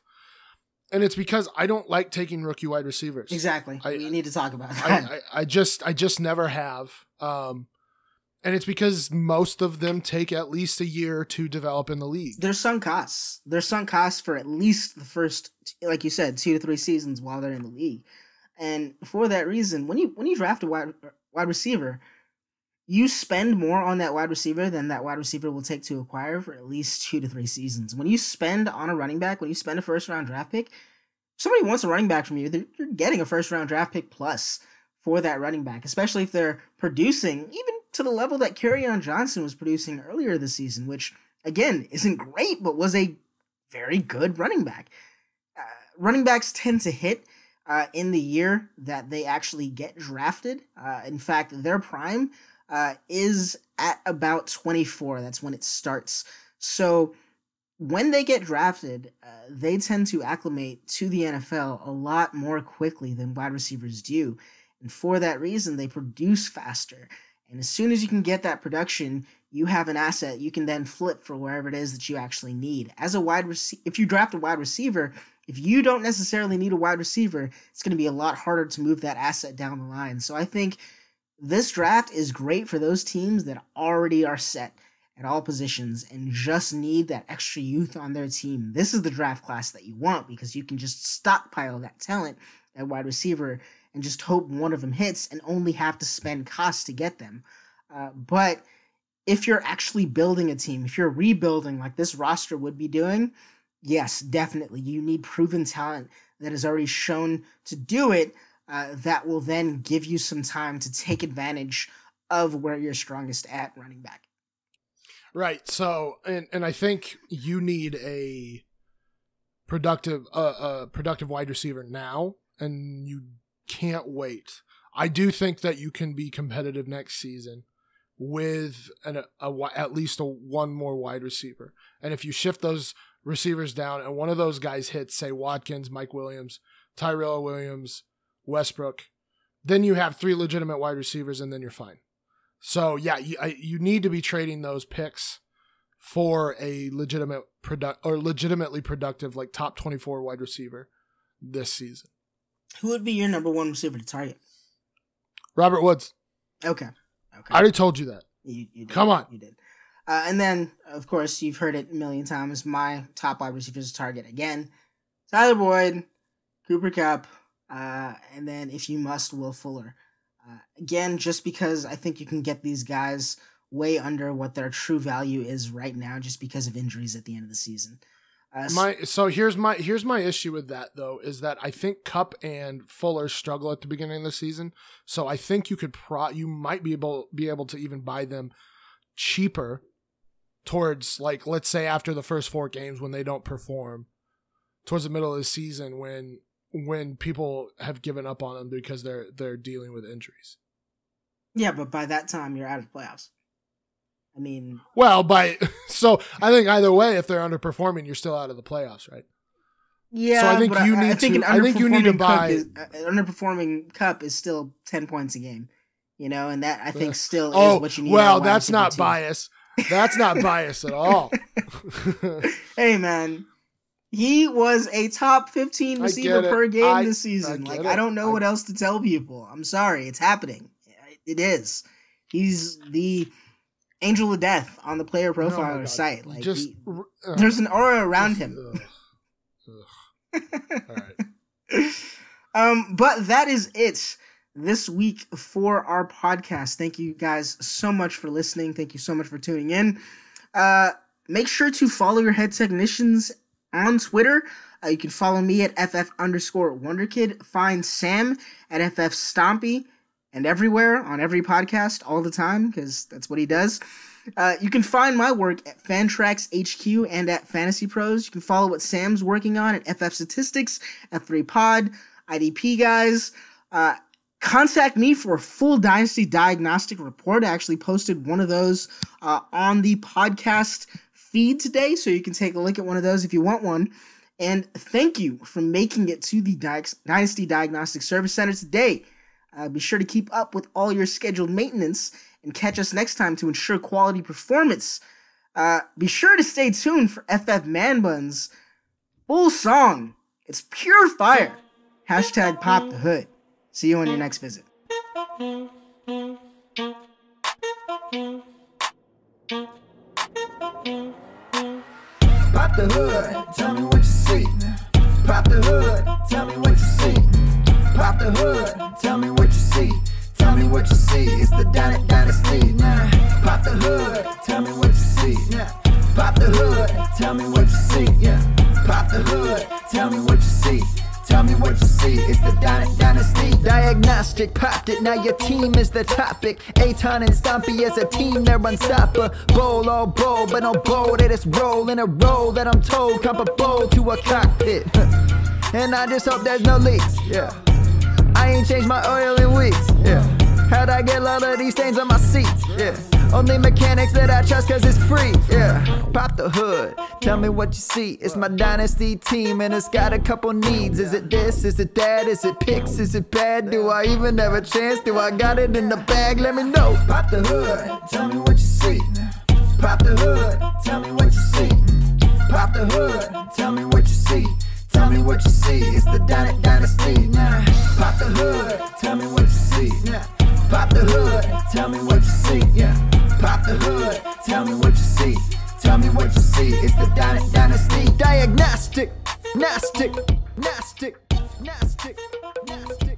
And it's because I don't like taking rookie wide receivers. Exactly. I, we need to talk about that. I, I, I, just I just never have. Um, and it's because most of them take at least a year to develop in the league. There's sunk costs. There's sunk costs for at least the first, like you said, two to three seasons while they're in the league. And for that reason, when you when you draft a wide wide receiver, you spend more on that wide receiver than that wide receiver will take to acquire for at least two to three seasons. When you spend on a running back, when you spend a first round draft pick, somebody wants a running back from you, you're getting a first round draft pick plus for that running back, especially if they're producing even to the level that Kerryon Johnson was producing earlier this season, which again isn't great, but was a very good running back. Uh, running backs tend to hit uh, in the year that they actually get drafted. Uh, in fact, their prime uh, is at about 24. That's when it starts. So when they get drafted, uh, they tend to acclimate to the NFL a lot more quickly than wide receivers do. And for that reason, they produce faster. And as soon as you can get that production, you have an asset you can then flip for wherever it is that you actually need. As a wide receiver, if you draft a wide receiver, if you don't necessarily need a wide receiver, it's going to be a lot harder to move that asset down the line. So I think this draft is great for those teams that already are set at all positions and just need that extra youth on their team. This is the draft class that you want because you can just stockpile that talent at wide receiver and just hope one of them hits and only have to spend costs to get them. Uh, but if you're actually building a team, if you're rebuilding like this roster would be doing, yes, definitely you need proven talent that has already shown to do it. Uh, that will then give you some time to take advantage of where you're strongest at running back. Right. So, and and I think you need a productive, uh, a productive wide receiver now, and you can't wait. I do think that you can be competitive next season with an, a, a, at least a one more wide receiver. And if you shift those receivers down and one of those guys hits, say Watkins, Mike Williams, Tyrell Williams, Westbrook, then you have three legitimate wide receivers and then you're fine. So yeah, you, I, you need to be trading those picks for a legitimate product or legitimately productive like top 24 wide receiver this season. Who would be your number one receiver to target? Robert Woods. Okay. Okay. I already told you that. You, you did. Come on. You did. Uh, and then, of course, you've heard it a million times. My top wide receivers to target again Tyler Boyd, Cooper Kupp, uh, and then, if you must, Will Fuller. Uh, again, just because I think you can get these guys way under what their true value is right now, just because of injuries at the end of the season. Uh, my so here's my here's my issue with that though is that I think Kupp and Fuller struggle at the beginning of the season. So I think you could pro you might be able be able to even buy them cheaper towards like let's say after the first four games when they don't perform towards the middle of the season when when people have given up on them because they're they're dealing with injuries. Yeah, but by that time you're out of the playoffs. I mean, well, by so I think either way, if they're underperforming, you're still out of the playoffs, right? Yeah, so I think you I, need I think to. I think you need to buy is, uh, underperforming Kupp is still ten points a game, you know, and that I think still oh, is what you need. Well, that's not bias. That's not bias at all. hey, man, he was a top fifteen receiver per game I, this season. Like it. I don't know what else to tell people. I'm sorry, it's happening. It is. He's the Angel of Death on the player profiler oh site. Like just he, uh, there's an aura around just, him. All right. um, but that is it this week for our podcast. Thank you guys so much for listening. Thank you so much for tuning in. Uh, make sure to follow your head technicians on Twitter. Uh, you can follow me at ff underscore wonderkid. Find Sam at ff stompy and everywhere on every podcast all the time because that's what he does. Uh, you can find my work at Fantrax HQ and at Fantasy Pros. You can follow what Sam's working on at FF Statistics, F3 Pod, IDP guys. Uh, contact me for a full Dynasty diagnostic report. I actually posted one of those uh, on the podcast feed today, so you can take a look at one of those if you want one. And thank you for making it to the Dynasty Diagnostic Service Center today. Uh, be sure to keep up with all your scheduled maintenance and catch us next time to ensure quality performance. Uh, be sure to stay tuned for FF Man Buns full song. It's pure fire. Hashtag pop the hood. See you on your next visit. Pop the hood, tell me what you see. Pop the hood, tell me what you see. Pop the hood, tell me what you see. Tell me what you see. It's the Dyn- Dynasty. now. Pop the hood, tell me what you see. now. Pop the hood, tell me what you see. Yeah. Pop the hood, tell me what you see. Tell me what you see, it's the Dy- Dynasty. Diagnostic popped it, now your team is the topic. Eitan and Stompy as a team, they're unstoppable. Bowl all bowl, but no bowl, they just roll in a roll that I'm told comparable to a cockpit. and I just hope there's no leaks, yeah. I ain't changed my oil in weeks. Yeah. How'd I get all of these stains on my seats? Yeah. Only mechanics that I trust cause it's free. Yeah. Pop the hood. Tell me what you see. It's my dynasty team and it's got a couple needs. Is it this? Is it that? Is it picks? Is it bad? Do I even have a chance? Do I got it in the bag? Let me know. Pop the hood, tell me what you see. Pop the hood, tell me what you see. Pop the hood, tell me what you see. Tell me what you see. It's the Dyna- Dynasty. Nah. Pop the hood, tell me what you see. Nah. Pop the hood, tell me what you see. Yeah. Pop the hood, tell me what you see. Tell me what you see. It's the Dyna- Dynasty. Diagnostic, nastic, nastic, nastic, nastic.